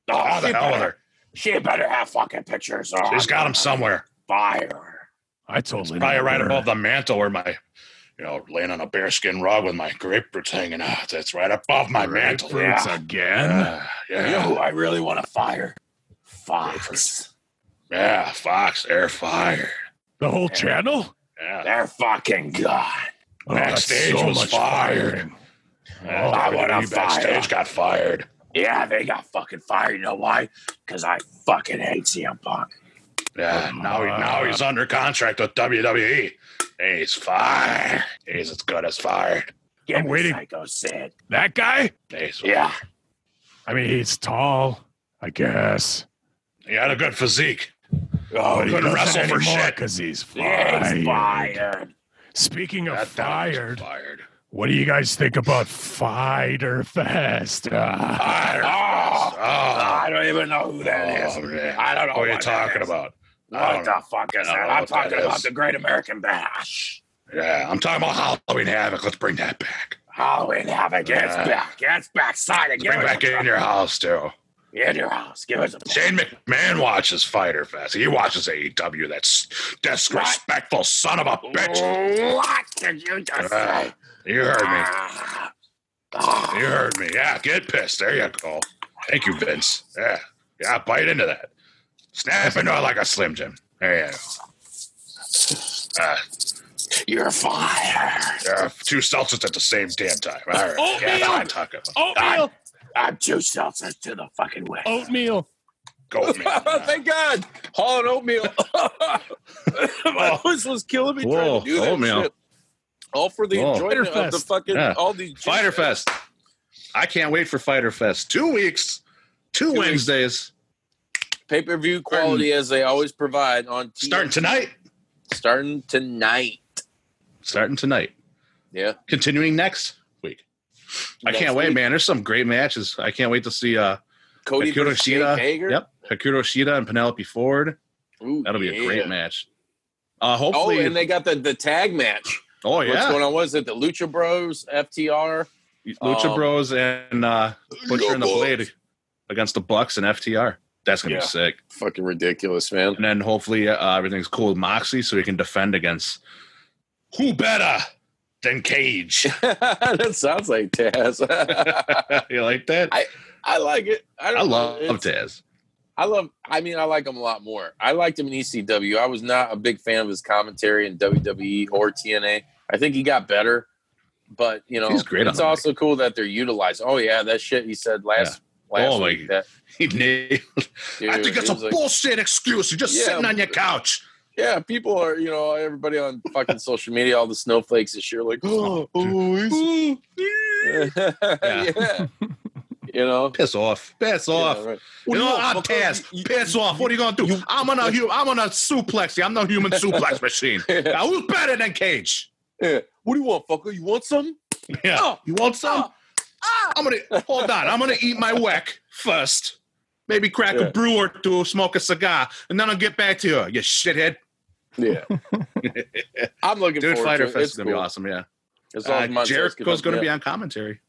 [SPEAKER 2] Oh,
[SPEAKER 3] How the hell with her?
[SPEAKER 2] She better have fucking pictures. Or
[SPEAKER 3] She's
[SPEAKER 2] I'm
[SPEAKER 3] got them somewhere.
[SPEAKER 2] Fire.
[SPEAKER 1] I told Linda.
[SPEAKER 3] Probably right
[SPEAKER 1] her.
[SPEAKER 3] above the mantle where my, you know, laying on a bearskin rug with my grapefruits hanging out. That's right above my mantle.
[SPEAKER 1] Grapefruits
[SPEAKER 2] Yeah.
[SPEAKER 1] again.
[SPEAKER 3] Yeah,
[SPEAKER 2] You know who I really want to fire? Fox.
[SPEAKER 3] yeah. Fox, they're fired.
[SPEAKER 1] The whole channel?
[SPEAKER 3] Yeah.
[SPEAKER 2] They're fucking gone.
[SPEAKER 1] Oh, that's
[SPEAKER 3] Backstage was
[SPEAKER 1] much
[SPEAKER 3] fired.
[SPEAKER 1] firing.
[SPEAKER 3] Yeah,
[SPEAKER 2] I wanna fire.
[SPEAKER 3] backstage got fired.
[SPEAKER 2] Yeah, they got fucking fired. You know why? Because I fucking hate CM Punk.
[SPEAKER 3] Yeah, now he, now he's under contract with WWE. He's fired. He's as good as fired.
[SPEAKER 1] I'm waiting.
[SPEAKER 6] Psycho Sid.
[SPEAKER 1] That guy?
[SPEAKER 3] He's,
[SPEAKER 6] Yeah.
[SPEAKER 1] I mean, he's tall, I guess.
[SPEAKER 3] He had a good physique.
[SPEAKER 6] Oh,
[SPEAKER 1] But he
[SPEAKER 3] couldn't wrestle for shit.
[SPEAKER 1] because he's
[SPEAKER 6] yeah,
[SPEAKER 1] fired.
[SPEAKER 6] he's fired.
[SPEAKER 1] Speaking of
[SPEAKER 3] That
[SPEAKER 1] fired,
[SPEAKER 3] Fired.
[SPEAKER 1] What do you guys think about Fyter Fest?
[SPEAKER 3] Fired.
[SPEAKER 6] Oh,
[SPEAKER 3] Oh,
[SPEAKER 6] I don't even know who that is.
[SPEAKER 3] oh, man.
[SPEAKER 6] I don't know
[SPEAKER 3] What are you
[SPEAKER 6] what that
[SPEAKER 3] talking
[SPEAKER 6] is.
[SPEAKER 3] about?
[SPEAKER 6] What the fuck is that? I'm
[SPEAKER 3] what that
[SPEAKER 6] talking about
[SPEAKER 3] is.
[SPEAKER 6] the Great American Bash.
[SPEAKER 3] Yeah, I'm talking about Halloween Havoc. Let's bring that back.
[SPEAKER 6] Halloween Havoc, it's
[SPEAKER 3] Yeah.
[SPEAKER 6] back. It's back. Sign it.
[SPEAKER 3] Bring back in your house too.
[SPEAKER 6] in your house. Give us a
[SPEAKER 3] Shane McMahon watches Fyter Fest. He watches AEW. That's disrespectful son of a bitch.
[SPEAKER 6] What did you just
[SPEAKER 3] Ah,
[SPEAKER 6] say?
[SPEAKER 3] You heard me.
[SPEAKER 6] Ah.
[SPEAKER 3] You heard me. Yeah, get pissed. There you go. Thank you, Vince. Yeah, yeah, bite into that. Snap into it like a Slim Jim. There you go. Uh,
[SPEAKER 6] You're fired.
[SPEAKER 3] yeah, two seltzers at the same damn time. All right.
[SPEAKER 1] Oatmeal!
[SPEAKER 3] Yeah, I'm talking about.
[SPEAKER 1] oatmeal!
[SPEAKER 6] I'm two seltzers to the fucking way.
[SPEAKER 1] Oatmeal!
[SPEAKER 3] Go, man.
[SPEAKER 2] Thank God. Hall and oatmeal. My voice was killing me trying
[SPEAKER 3] Whoa,
[SPEAKER 2] to do that
[SPEAKER 3] oatmeal.
[SPEAKER 2] shit. All for the
[SPEAKER 3] Whoa.
[SPEAKER 2] enjoyment
[SPEAKER 1] Fighter
[SPEAKER 2] of the
[SPEAKER 1] Fest.
[SPEAKER 2] fucking
[SPEAKER 3] Yeah.
[SPEAKER 2] all the
[SPEAKER 3] Fyter Fest. I can't wait for Fyter Fest. Two weeks, two,
[SPEAKER 2] weeks.
[SPEAKER 3] Wednesdays,
[SPEAKER 2] pay per view quality as they always provide on TV.
[SPEAKER 3] starting tonight.
[SPEAKER 2] starting tonight.
[SPEAKER 3] Starting tonight.
[SPEAKER 2] Yeah,
[SPEAKER 3] Continuing next week. I can't wait, man. There's some great matches. I can't wait to see uh
[SPEAKER 2] Cody
[SPEAKER 3] Hikaru
[SPEAKER 2] versus Jake
[SPEAKER 3] Shida.
[SPEAKER 2] Hager.
[SPEAKER 3] Yep. Hikaru Shida and Penelope Ford.
[SPEAKER 2] Ooh,
[SPEAKER 3] That'll be a great match. Uh
[SPEAKER 2] Oh,
[SPEAKER 3] hopefully
[SPEAKER 2] and they got the the tag match.
[SPEAKER 3] Oh yeah, What's
[SPEAKER 2] going on? Was it the Lucha Bros, FTR?
[SPEAKER 3] Lucha
[SPEAKER 2] Um,
[SPEAKER 3] Bros and uh Butcher and the Blade against the Bucks and FTR. That's gonna
[SPEAKER 2] Yeah.
[SPEAKER 3] be sick.
[SPEAKER 2] Fucking ridiculous, man.
[SPEAKER 3] And then hopefully uh, everything's cool with Moxie so he can defend against who better than Cage.
[SPEAKER 2] that sounds like Taz.
[SPEAKER 3] you like that?
[SPEAKER 2] I- I like it. I,
[SPEAKER 3] I love.
[SPEAKER 2] It's-
[SPEAKER 3] Taz.
[SPEAKER 2] I love. I mean, I like him a lot more. I liked him in ECW. I was not a big fan of his commentary in WWE or TNA. I think he got better, but you know,
[SPEAKER 3] He's great
[SPEAKER 2] It's also cool that they're utilized. Oh yeah, that shit he said last last
[SPEAKER 3] Oh, my-
[SPEAKER 2] week. That
[SPEAKER 3] He nailed.
[SPEAKER 2] dude,
[SPEAKER 3] I think it's
[SPEAKER 2] it
[SPEAKER 3] a
[SPEAKER 2] like-
[SPEAKER 3] bullshit excuse. You're just
[SPEAKER 2] Yeah,
[SPEAKER 3] sitting on your couch.
[SPEAKER 2] yeah. People are you know everybody on fucking social media, all the snowflakes shit, are like oh, oh yeah. You know.
[SPEAKER 3] Piss off. Piss off.
[SPEAKER 2] Yeah, right.
[SPEAKER 3] You
[SPEAKER 2] What do
[SPEAKER 3] know,
[SPEAKER 2] want,
[SPEAKER 3] I'm
[SPEAKER 2] fucker?
[SPEAKER 3] Taz.
[SPEAKER 2] You-
[SPEAKER 3] Piss off. What are you gonna do? I'm gonna hu- I'm gonna suplex you. I'm no human suplex machine. Now who's better than Cage?
[SPEAKER 2] Yeah. What do you want, fucker? You want something?
[SPEAKER 3] Yeah.
[SPEAKER 2] Oh,
[SPEAKER 3] You want some?
[SPEAKER 2] ah.
[SPEAKER 3] I'm gonna hold on. I'm gonna eat my weck first. Maybe crack
[SPEAKER 2] Yeah.
[SPEAKER 3] a brew or two, smoke a cigar, and then I'll get back to you, you shithead.
[SPEAKER 2] Yeah. I'm looking
[SPEAKER 3] Dude,
[SPEAKER 2] forward
[SPEAKER 3] Fighter
[SPEAKER 2] to it.
[SPEAKER 3] Fest
[SPEAKER 2] It's
[SPEAKER 3] is gonna be awesome. Yeah.
[SPEAKER 2] As long
[SPEAKER 3] Uh,
[SPEAKER 2] as Montez
[SPEAKER 3] Jericho's gonna
[SPEAKER 2] yeah.
[SPEAKER 3] be on commentary.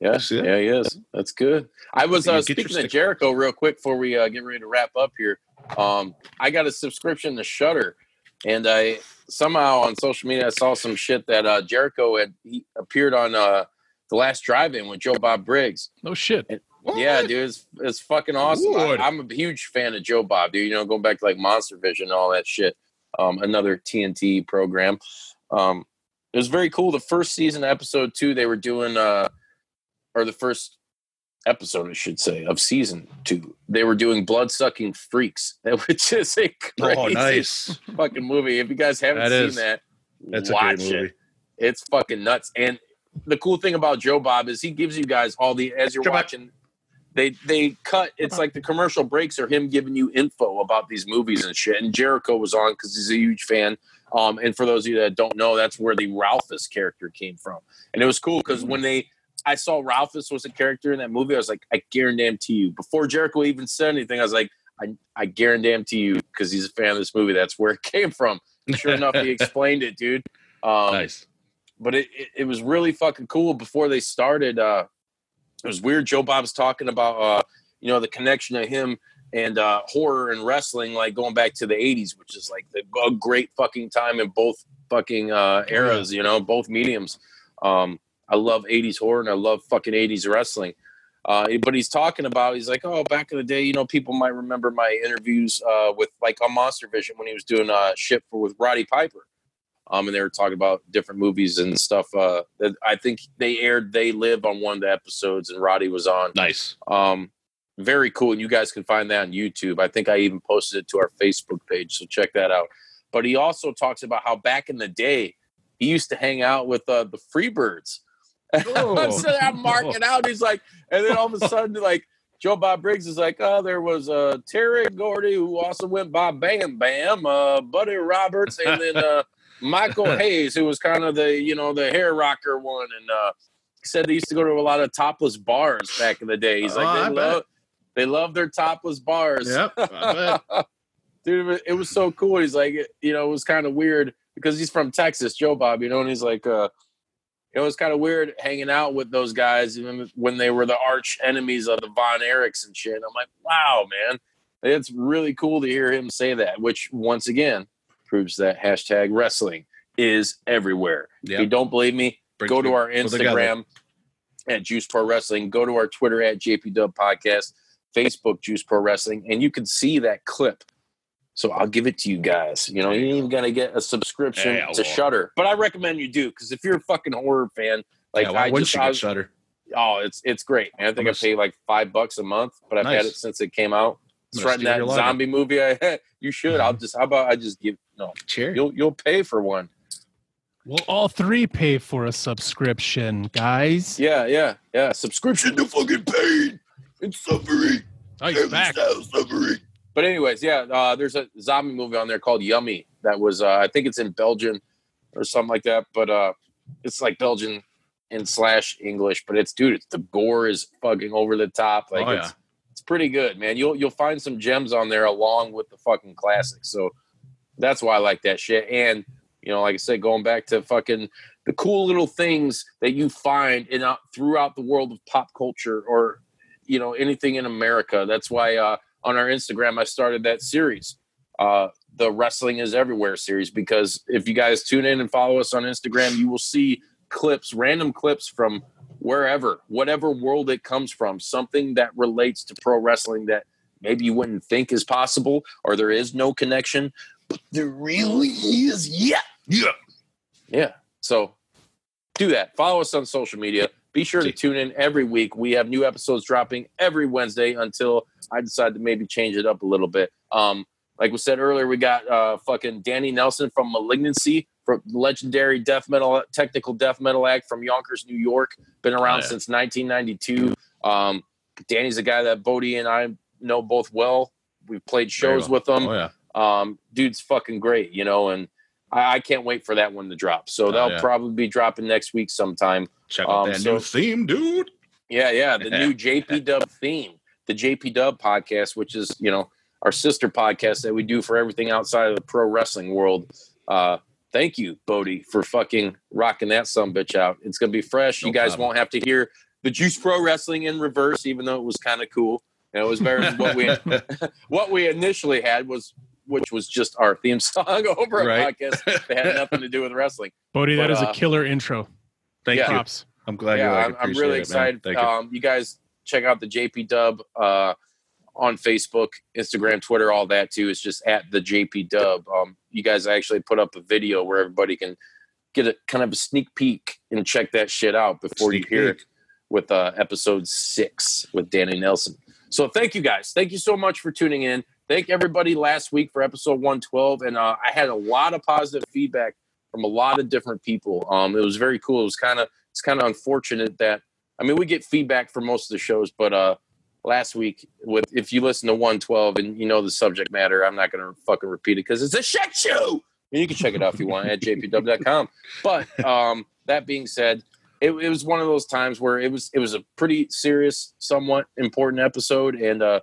[SPEAKER 2] Yeah, yeah, he is. That's good. I was uh, speaking
[SPEAKER 3] to
[SPEAKER 2] Jericho real quick before we uh, get ready to wrap up here. Um, I got a subscription to Shudder, and I somehow on social media I saw some shit that uh, Jericho had he appeared on uh, the last drive-in with Joe Bob Briggs.
[SPEAKER 1] No shit.
[SPEAKER 2] Yeah, dude, it's, it's fucking awesome. I, I'm a huge fan of Joe Bob, dude. You know, going back to like Monster Vision and all that shit. Um, another TNT program. Um, it was very cool. The first season, episode two, they were doing, uh, or the first episode, I should say, of season two, they were doing blood sucking freaks, which is a crazy
[SPEAKER 3] Oh, nice.
[SPEAKER 2] fucking movie. If you guys haven't
[SPEAKER 3] That
[SPEAKER 2] seen
[SPEAKER 3] is.
[SPEAKER 2] that,
[SPEAKER 3] That's a
[SPEAKER 2] watch
[SPEAKER 3] great movie.
[SPEAKER 2] it. It's fucking nuts. And the cool thing about Joe Bob is he gives you guys all the as you're
[SPEAKER 3] Joe Bob.
[SPEAKER 2] watching. They they cut. It's like the commercial breaks are him giving you info about these movies and shit. And Jericho was on because he's a huge fan. Um, and for those of you that don't know, that's where the Ralphus character came from. And it was cool because when they I saw Ralphus was a character in that movie, I was like, I guarantee you. Before Jericho even said anything, I was like, I, I guarantee you because he's a fan of this movie. That's where it came from. And sure enough, he explained it, dude. Um,
[SPEAKER 3] nice.
[SPEAKER 2] but it, it, it was really fucking cool before they started uh it was weird joe bob's talking about uh you know the connection of him and uh horror and wrestling like going back to the 80s which is like the, a great fucking time in both fucking uh eras you know both mediums um i love 80s horror and i love fucking 80s wrestling uh, but he's talking about he's like oh back in the day you know people might remember my interviews uh, with like on monster vision when he was doing uh, shit for with roddy piper um, and they were talking about different movies and stuff. Uh, that I think they aired "They Live" on one of the episodes, and Roddy was on.
[SPEAKER 3] Nice.
[SPEAKER 2] Um, very cool. And you guys can find that on YouTube. I think I even posted it to our Facebook page, so check that out. But he also talks about how back in the day he used to hang out with uh, the Freebirds.
[SPEAKER 3] Oh.
[SPEAKER 2] so I'm marking out. He's like, and then all of a sudden, like Joe Bob Briggs is like, oh, there was uh, Terry Gordy who also went by Bam Bam, uh, Buddy Roberts, and then uh, Michael Hayes, who was kind of the you know the hair rocker one, and uh, he said they used to go to a lot of topless bars back in the day. He's
[SPEAKER 3] Oh,
[SPEAKER 2] like,
[SPEAKER 3] I
[SPEAKER 2] they love they love their topless bars.
[SPEAKER 3] Yep.
[SPEAKER 2] Dude, it was so cool. He's like, you know, it was kind of weird because he's from Texas, Joe Bob, you know, and he's like, uh, it was kind of weird hanging out with those guys even when they were the arch enemies of the Von Erichs and shit. I'm like, wow, man, it's really cool to hear him say that, which once again proves that hashtag wrestling is everywhere. If you don't believe me,
[SPEAKER 3] Brings
[SPEAKER 2] go to our. Instagram at Juice Pro Wrestling. Go to our Twitter at JP Dub Podcast, Facebook Juice Pro Wrestling, and you can see that clip. So I'll give it to you guys. You know, you ain't even gonna get a subscription
[SPEAKER 3] Yeah,
[SPEAKER 2] to
[SPEAKER 3] well.
[SPEAKER 2] Shudder, but I recommend you do because if you're a fucking horror fan, like
[SPEAKER 3] yeah, why
[SPEAKER 2] I
[SPEAKER 3] wouldn't
[SPEAKER 2] just,
[SPEAKER 3] you get
[SPEAKER 2] was-
[SPEAKER 3] Shudder?
[SPEAKER 2] oh, it's it's great. Man. I think I
[SPEAKER 3] Almost-
[SPEAKER 2] pay like five bucks a month, but I've had it since it came out. It's right in that zombie movie. I had. you should. I'll just. How about I just give? No,
[SPEAKER 3] Cheer.
[SPEAKER 2] you'll you'll pay for one.
[SPEAKER 1] We'll all three pay for a subscription, guys.
[SPEAKER 2] Yeah, yeah, yeah. Subscription.
[SPEAKER 6] to fucking pain and suffering.
[SPEAKER 1] Oh, he's
[SPEAKER 6] Every
[SPEAKER 2] uh,
[SPEAKER 1] back.
[SPEAKER 6] style suffering.
[SPEAKER 2] But anyways, yeah, uh, there's a zombie movie on there called Yummy. That was uh, I think it's in Belgian or something like that. But uh, it's like Belgian and slash English. But it's dude, it's the gore is fucking over the top. Like
[SPEAKER 3] Oh,
[SPEAKER 2] it's
[SPEAKER 3] yeah.
[SPEAKER 2] it's pretty good, man. You'll you'll find some gems on there along with the fucking classics. So that's why I like that shit. And you know, like I said, going back to fucking the cool little things that you find in uh, throughout the world of pop culture or you know anything in America. That's why uh, on our Instagram I started that series, uh, the Wrestling is Everywhere series, because if you guys tune in and follow us on Instagram, you will see clips, random clips from wherever, whatever world it comes from, something that relates to pro wrestling that maybe you wouldn't think is possible or there is no connection, but there really is. Yeah.
[SPEAKER 6] Yeah.
[SPEAKER 2] Yeah. So do that. Follow us on social media. Be sure to tune in every week. We have new episodes dropping every Wednesday until I decide to maybe change it up a little bit. Um, like we said earlier, we got uh, fucking Danny Nelson from Malignancy, from legendary death metal, technical death metal act from Yonkers, New York. Been around
[SPEAKER 3] Oh, yeah.
[SPEAKER 2] since 1992. Um, Danny's a guy that Bodi and I know both well. We've played shows
[SPEAKER 3] well.
[SPEAKER 2] with him
[SPEAKER 3] Oh yeah.
[SPEAKER 2] um, dude's fucking great, you know, and I, I can't wait for that one to drop. So
[SPEAKER 3] Oh,
[SPEAKER 2] that'll
[SPEAKER 3] yeah.
[SPEAKER 2] probably be dropping next week sometime.
[SPEAKER 3] Check out
[SPEAKER 2] Um,
[SPEAKER 3] that
[SPEAKER 2] so-
[SPEAKER 3] new theme, dude.
[SPEAKER 2] Yeah, yeah, the new JP Dub theme, the JP Dub podcast, which is you know our sister podcast that we do for everything outside of the pro wrestling world. Uh, thank you, Bodi, for fucking rocking that some bitch out. It's gonna be fresh.
[SPEAKER 3] No
[SPEAKER 2] you guys
[SPEAKER 3] problem.
[SPEAKER 2] won't have to hear the Juice Pro Wrestling in reverse, even though it was kind of cool. And it was better than what we what we initially had was which was just our theme song over a
[SPEAKER 3] Right.
[SPEAKER 2] podcast that had nothing to do with wrestling.
[SPEAKER 1] Bodi, that
[SPEAKER 2] But,
[SPEAKER 1] is
[SPEAKER 2] uh,
[SPEAKER 1] a killer intro.
[SPEAKER 3] Thank
[SPEAKER 2] Yeah.
[SPEAKER 3] you.
[SPEAKER 1] Props.
[SPEAKER 3] I'm glad
[SPEAKER 2] yeah,
[SPEAKER 3] you like
[SPEAKER 2] I'm,
[SPEAKER 3] it.
[SPEAKER 2] I'm
[SPEAKER 3] Appreciate
[SPEAKER 2] really
[SPEAKER 3] it, man.
[SPEAKER 2] excited.
[SPEAKER 3] Thank you.
[SPEAKER 2] Um, you guys check out the JP Dub uh, on Facebook, Instagram, Twitter, all that too. It's just at the JP Dub. Um, you guys actually put up a video where everybody can get a kind of a sneak peek and check that shit out before
[SPEAKER 3] Sneak
[SPEAKER 2] you hear
[SPEAKER 3] peek.
[SPEAKER 2] it with uh, episode six with Danny Nelson. So thank you guys. Thank you so much for tuning in. Thank everybody last week for episode 112. And uh, I had a lot of positive feedback from a lot of different people. Um, it was very cool. It was kind of it's kind of unfortunate that I mean we get feedback for most of the shows, but uh, last week with if you listen to 112 and you know the subject matter, I'm not going to fucking repeat it because it's a shit show. And you can check it out if you want at jpw.com. But um, that being said, it, it was one of those times where it was it was a pretty serious, somewhat important episode, and uh,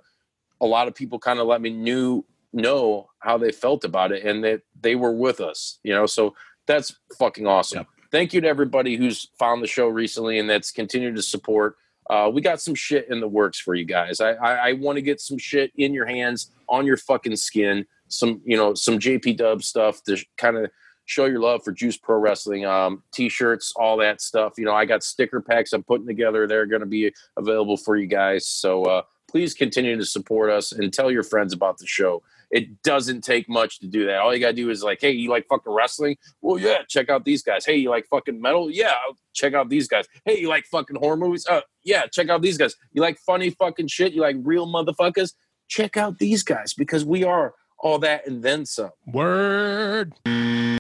[SPEAKER 2] a lot of people kind of let me knew know how they felt about it, and that they were with us. You know, so that's fucking awesome.
[SPEAKER 3] Yep.
[SPEAKER 2] Thank you to everybody who's found the show recently and that's continued to support. Uh, we got some shit in the works for you guys. I I, I want to get some shit in your hands, on your fucking skin. Some you know some JP Dub stuff to kind of show your love for Juice Pro Wrestling. Um, t-shirts, all that stuff. You know, I got sticker packs I'm putting together. They're going to be available for you guys. So uh, please continue to support us and tell your friends about the show. It doesn't take much to do that. All you gotta do is like, hey, you like fucking wrestling? Well, yeah, check out these guys. Hey, you like fucking metal? Yeah, check out these guys. Hey, you like fucking horror movies? Uh, yeah, check out these guys. You like funny fucking shit? You like real motherfuckers? Check out these guys because we are all that and then some.
[SPEAKER 1] Word.
[SPEAKER 3] Hey.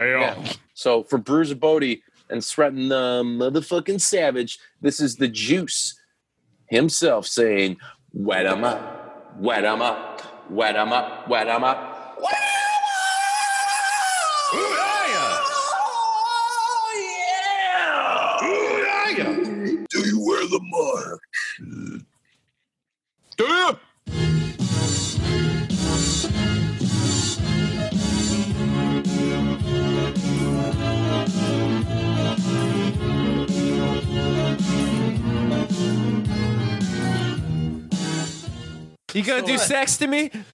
[SPEAKER 2] Yeah. So for Bruiser Bodi and Sreten the motherfucking Savage, this is the juice himself saying, wet 'em up, wet 'em up, wet 'em up, wet 'em up.
[SPEAKER 6] Do you wear the mark? Do you?
[SPEAKER 8] You gonna do sex to me?